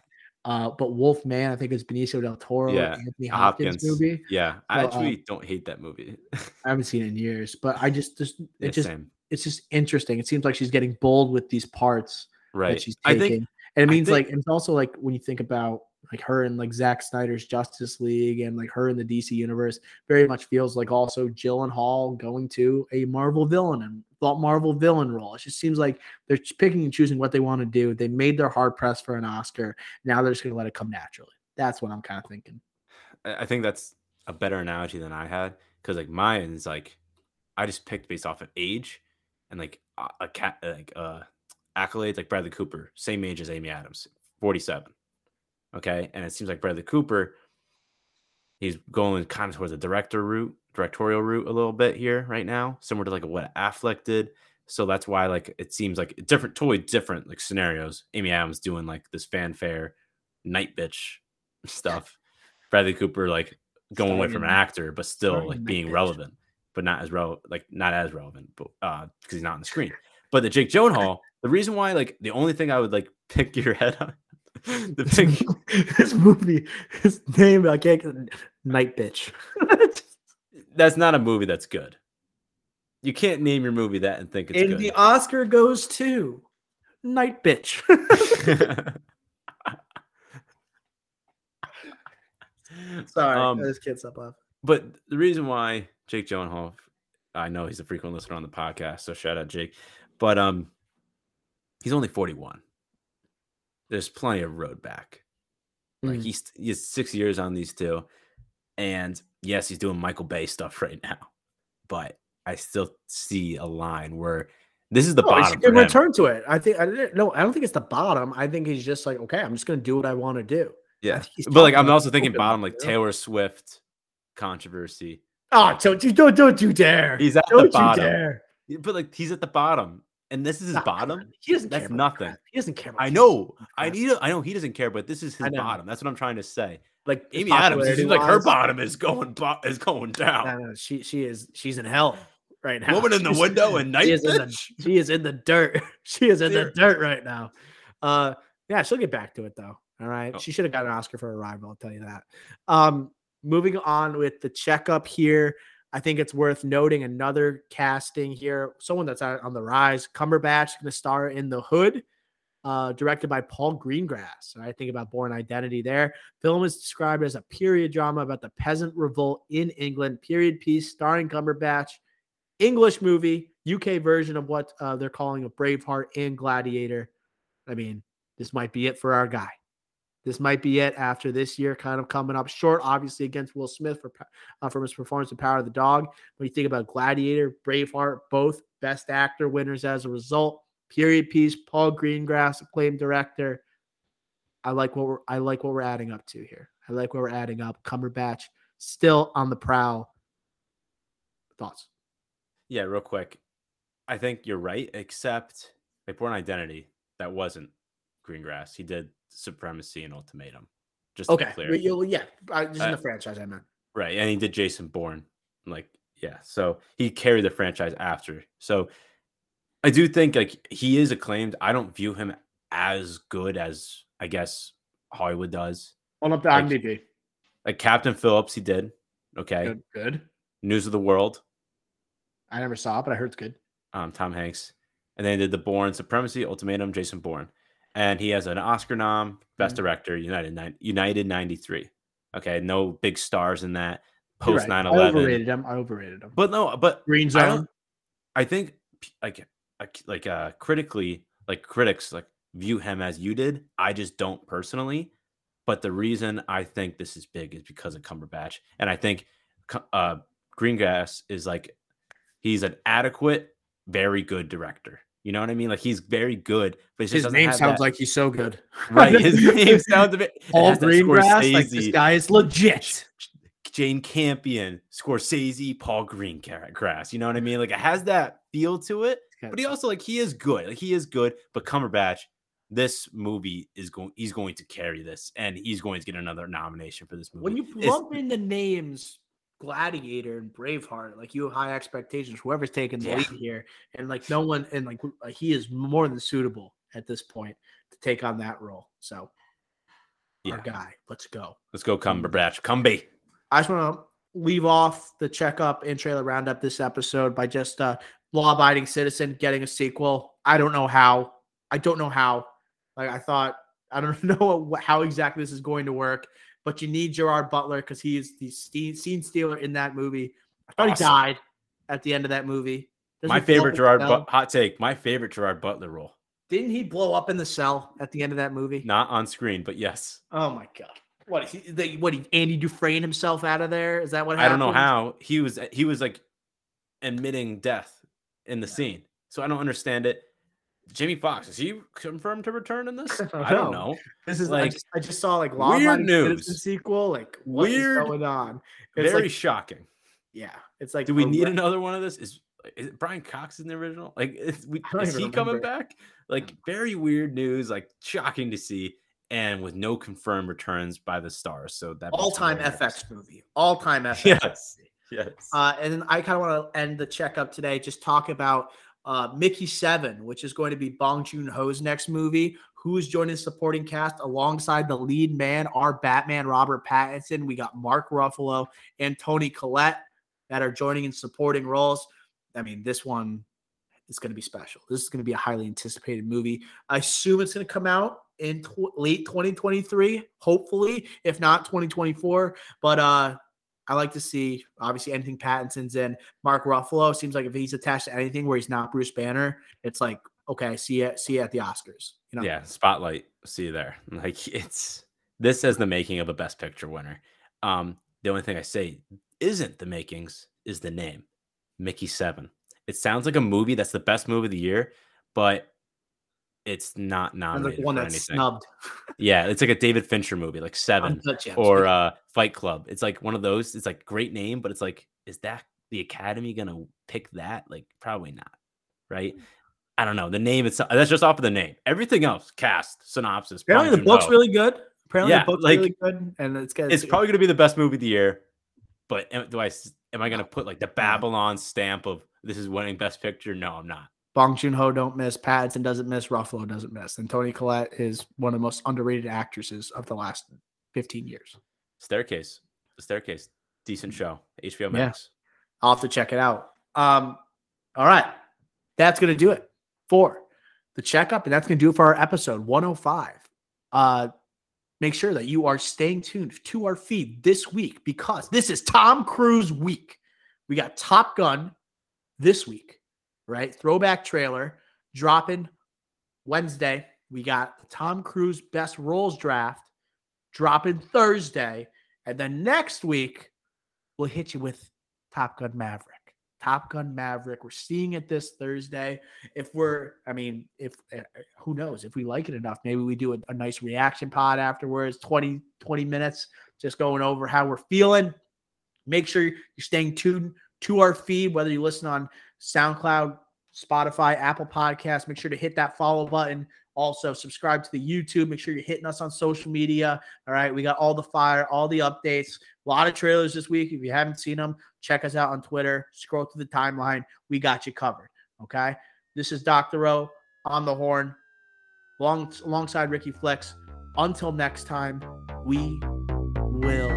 Uh, but Wolf Man, I think it's Benicio del Toro, yeah, Anthony Hopkins, Hopkins, movie. Yeah, I so, actually uh, don't hate that movie. I haven't seen it in years, but I just just it yeah, just same. it's just interesting. It seems like she's getting bold with these parts right. that she's taking, I think, and it means think, like it's also like when you think about like her and like Zack Snyder's Justice League and like her in the DC universe very much feels like also Gyllenhaal going to a Marvel villain and Marvel villain role. It just seems like they're picking and choosing what they want to do. They made their hard press for an Oscar. Now they're just going to let it come naturally. That's what I'm kind of thinking. I think that's a better analogy than I had because like mine is like I just picked based off of age and like a cat like uh accolades like Bradley Cooper, same age as Amy Adams, 47. Okay. And it seems like Bradley Cooper, he's going kind of towards the director route, directorial route a little bit here right now, similar to like what Affleck did. So that's why like it seems like different, totally different like scenarios. Amy Adams doing like this fanfare, night bitch stuff. Bradley Cooper like going away from an actor, but still like being relevant, but not as relevant, like not as relevant, but uh because he's not on the screen. But the Jake Gyllenhaal, the reason why like the only thing I would like pick your head on the thing, this movie, his name, I can't get Night Bitch. that's not a movie that's good. You can't name your movie that and think it's and good. the Oscar goes to Night Bitch. Sorry, um, this kid's up off. But the reason why Jake Gyllenhaal, I know he's a frequent listener on the podcast, so shout out Jake. But um, he's only forty one there's plenty of road back. Like mm. he's he's six years on these two, and yes, he's doing Michael Bay stuff right now, but I still see a line where this is the oh, bottom. He return to it. I think I didn't. No, I don't think it's the bottom. I think he's just like, okay, I'm just gonna do what I want to do. Yeah, but like I'm also thinking bottom, like Taylor Swift controversy. Oh, don't you don't don't you dare! He's at don't the bottom. But like he's at the bottom, and this is his bottom. He doesn't. That's nothing. That. He doesn't care. I know. I need. I know he doesn't care, but this is his bottom. That's what I'm trying to say. Like Amy Adams, it seems like her bottom is going is going down. No, no, she she is she's in hell right now. Woman in the window and night. She is, in the, she is in the dirt. She is in the dirt right now. Uh, yeah, she'll get back to it though. All right, oh. she should have got an Oscar for Arrival. I'll tell you that. Um, moving on with the checkup here. I think it's worth noting another casting here, someone that's on the rise. Cumberbatch is going to star in The Hood, uh, directed by Paul Greengrass. I think about Bourne Identity there. Film is described as a period drama about the peasant revolt in England, period piece starring Cumberbatch. English movie, UK version of what uh, they're calling a Braveheart and Gladiator. I mean, this might be it for our guy. This might be it after this year, kind of coming up short, obviously against Will Smith for uh, from his performance in Power of the Dog. When you think about Gladiator, Braveheart, both Best Actor winners as a result. Period piece. Paul Greengrass, acclaimed director. I like what we're I like what we're adding up to here. I like what we're adding up. Cumberbatch still on the prowl. Thoughts? Yeah, real quick. I think you're right, except like Bourne Identity, that wasn't Greengrass. He did Supremacy and Ultimatum. Just okay, well, yeah, just in the franchise, I meant. Right, and he did Jason Bourne. Like, yeah, so he carried the franchise after. So I do think like he is acclaimed. I don't view him as good as I guess Hollywood does. On up to like, IMDb. Like Captain Phillips, he did. Okay. Good, good. News of the World. I never saw it, but I heard it's good. Um, Tom Hanks. And then he did the Bourne Supremacy, Ultimatum, Jason Bourne. And he has an Oscar nom, Best mm-hmm. Director, United United 93. Okay. No big stars in that. Post 9 right. 11. I overrated him. I overrated him. But no, but Green Zone. I, I think like like uh critically, like critics like view him as you did. I just don't personally. But the reason I think this is big is because of Cumberbatch, and I think uh, Greengrass is like he's an adequate, very good director. You know what I mean? Like he's very good, but his name sounds that. like he's so good. Right? His name sounds a bit. Paul Greengrass, like this guy is legit. Jane Campion, Scorsese, Paul Greengrass. You know what I mean? Like it has that feel to it, but he also like he is good. Like he is good, but Cumberbatch this movie is going he's going to carry this and he's going to get another nomination for this movie. When you lump in the names Gladiator and Braveheart, like you have high expectations, whoever's taking the yeah. lead here, and like no one and like he is more than suitable at this point to take on that role. So yeah. our guy, let's go. Let's go Cumberbatch. Cumby. I just want to leave off the checkup and trailer roundup this episode by just uh law abiding citizen getting a sequel. I don't know how. I don't know how. Like I thought, I don't know how exactly this is going to work, but you need Gerard Butler because he is the scene stealer in that movie. I thought awesome. he died at the end of that movie. My favorite Gerard but- hot take. My favorite Gerard Butler role. Didn't he blow up in the cell at the end of that movie? Not on screen, but yes. Oh my god. What he, the, what he Andy Dufresne himself out of there? Is that what happened? I don't know how. He was he was like admitting death in the yeah. scene. So I don't understand it. Jamie Foxx is he confirmed to return in this? I don't know. This is like I just, I just saw like Law weird news sequel. Like what weird, going on? It's very like, shocking. Yeah, it's like do we need another one of this? Is is Brian Cox in the original? Like is, we, is he remember. coming back? Like very weird news. Like shocking to see. And with no confirmed returns by the stars, so that all time FX movie, all time FX. Yes, yes. Uh, and then I kind of want to end the checkup today. Just talk about uh, Mickey Seven, which is going to be Bong Joon Ho's next movie, who is joining the supporting cast alongside the lead man, our Batman, Robert Pattinson. We got Mark Ruffalo and Toni Collette that are joining in supporting roles. I mean, this one is going to be special. This is going to be a highly anticipated movie. I assume it's going to come out in tw- late 2023, hopefully, if not 2024. But uh, I like to see obviously anything Pattinson's in. Mark Ruffalo seems like if he's attached to anything where he's not Bruce Banner, it's like okay, see you see you at the Oscars. You know? Yeah, spotlight. See you there. Like it's this is the making of a Best Picture winner. Um, the only thing I say isn't the makings is the name, Mickey Seven. It sounds like a movie that's the best movie of the year, but it's not nominated like one that's anything. snubbed. yeah, it's like a David Fincher movie, like Seven or uh, Fight Club. It's like one of those. It's like great name, but it's like, is that the Academy gonna pick that? Like, probably not, right? Hmm. I don't know. The name itself. That's just off of the name. Everything else, cast, synopsis. Apparently, the book's really good. Apparently, yeah, the book's like, really good, and it's good. It's probably gonna be the best movie of the year. But am, do I? Am I gonna put like the Babylon stamp of this is winning Best Picture? No, I'm not. Bong Joon Ho don't miss. Pattinson doesn't miss. Ruffalo doesn't miss. And Toni Collette is one of the most underrated actresses of the last 15 years. Staircase. The Staircase. Decent show. HBO Max. Yeah. I'll have to check it out. Um, all right. That's going to do it for the checkup. And that's going to do it for our episode 105. Uh, make sure that you are staying tuned to our feed this week because this is Tom Cruise week. We got Top Gun this week right? Throwback trailer dropping Wednesday. We got Tom Cruise best roles draft dropping Thursday. And then next week, we'll hit you with Top Gun Maverick. Top Gun Maverick. We're seeing it this Thursday. If we're, I mean, if uh, who knows, if we like it enough, maybe we do a, a nice reaction pod afterwards, 20, 20 minutes, just going over how we're feeling. Make sure you're staying tuned to our feed, whether you listen on SoundCloud, Spotify, Apple Podcasts. Make sure to hit that follow button. Also, subscribe to the YouTube. Make sure you're hitting us on social media. All right. We got all the fire, all the updates. A lot of trailers this week. If you haven't seen them, check us out on Twitter. Scroll through the timeline. We got you covered. Okay. This is Dr. O on the horn, long, alongside Ricky Flex. Until next time, we will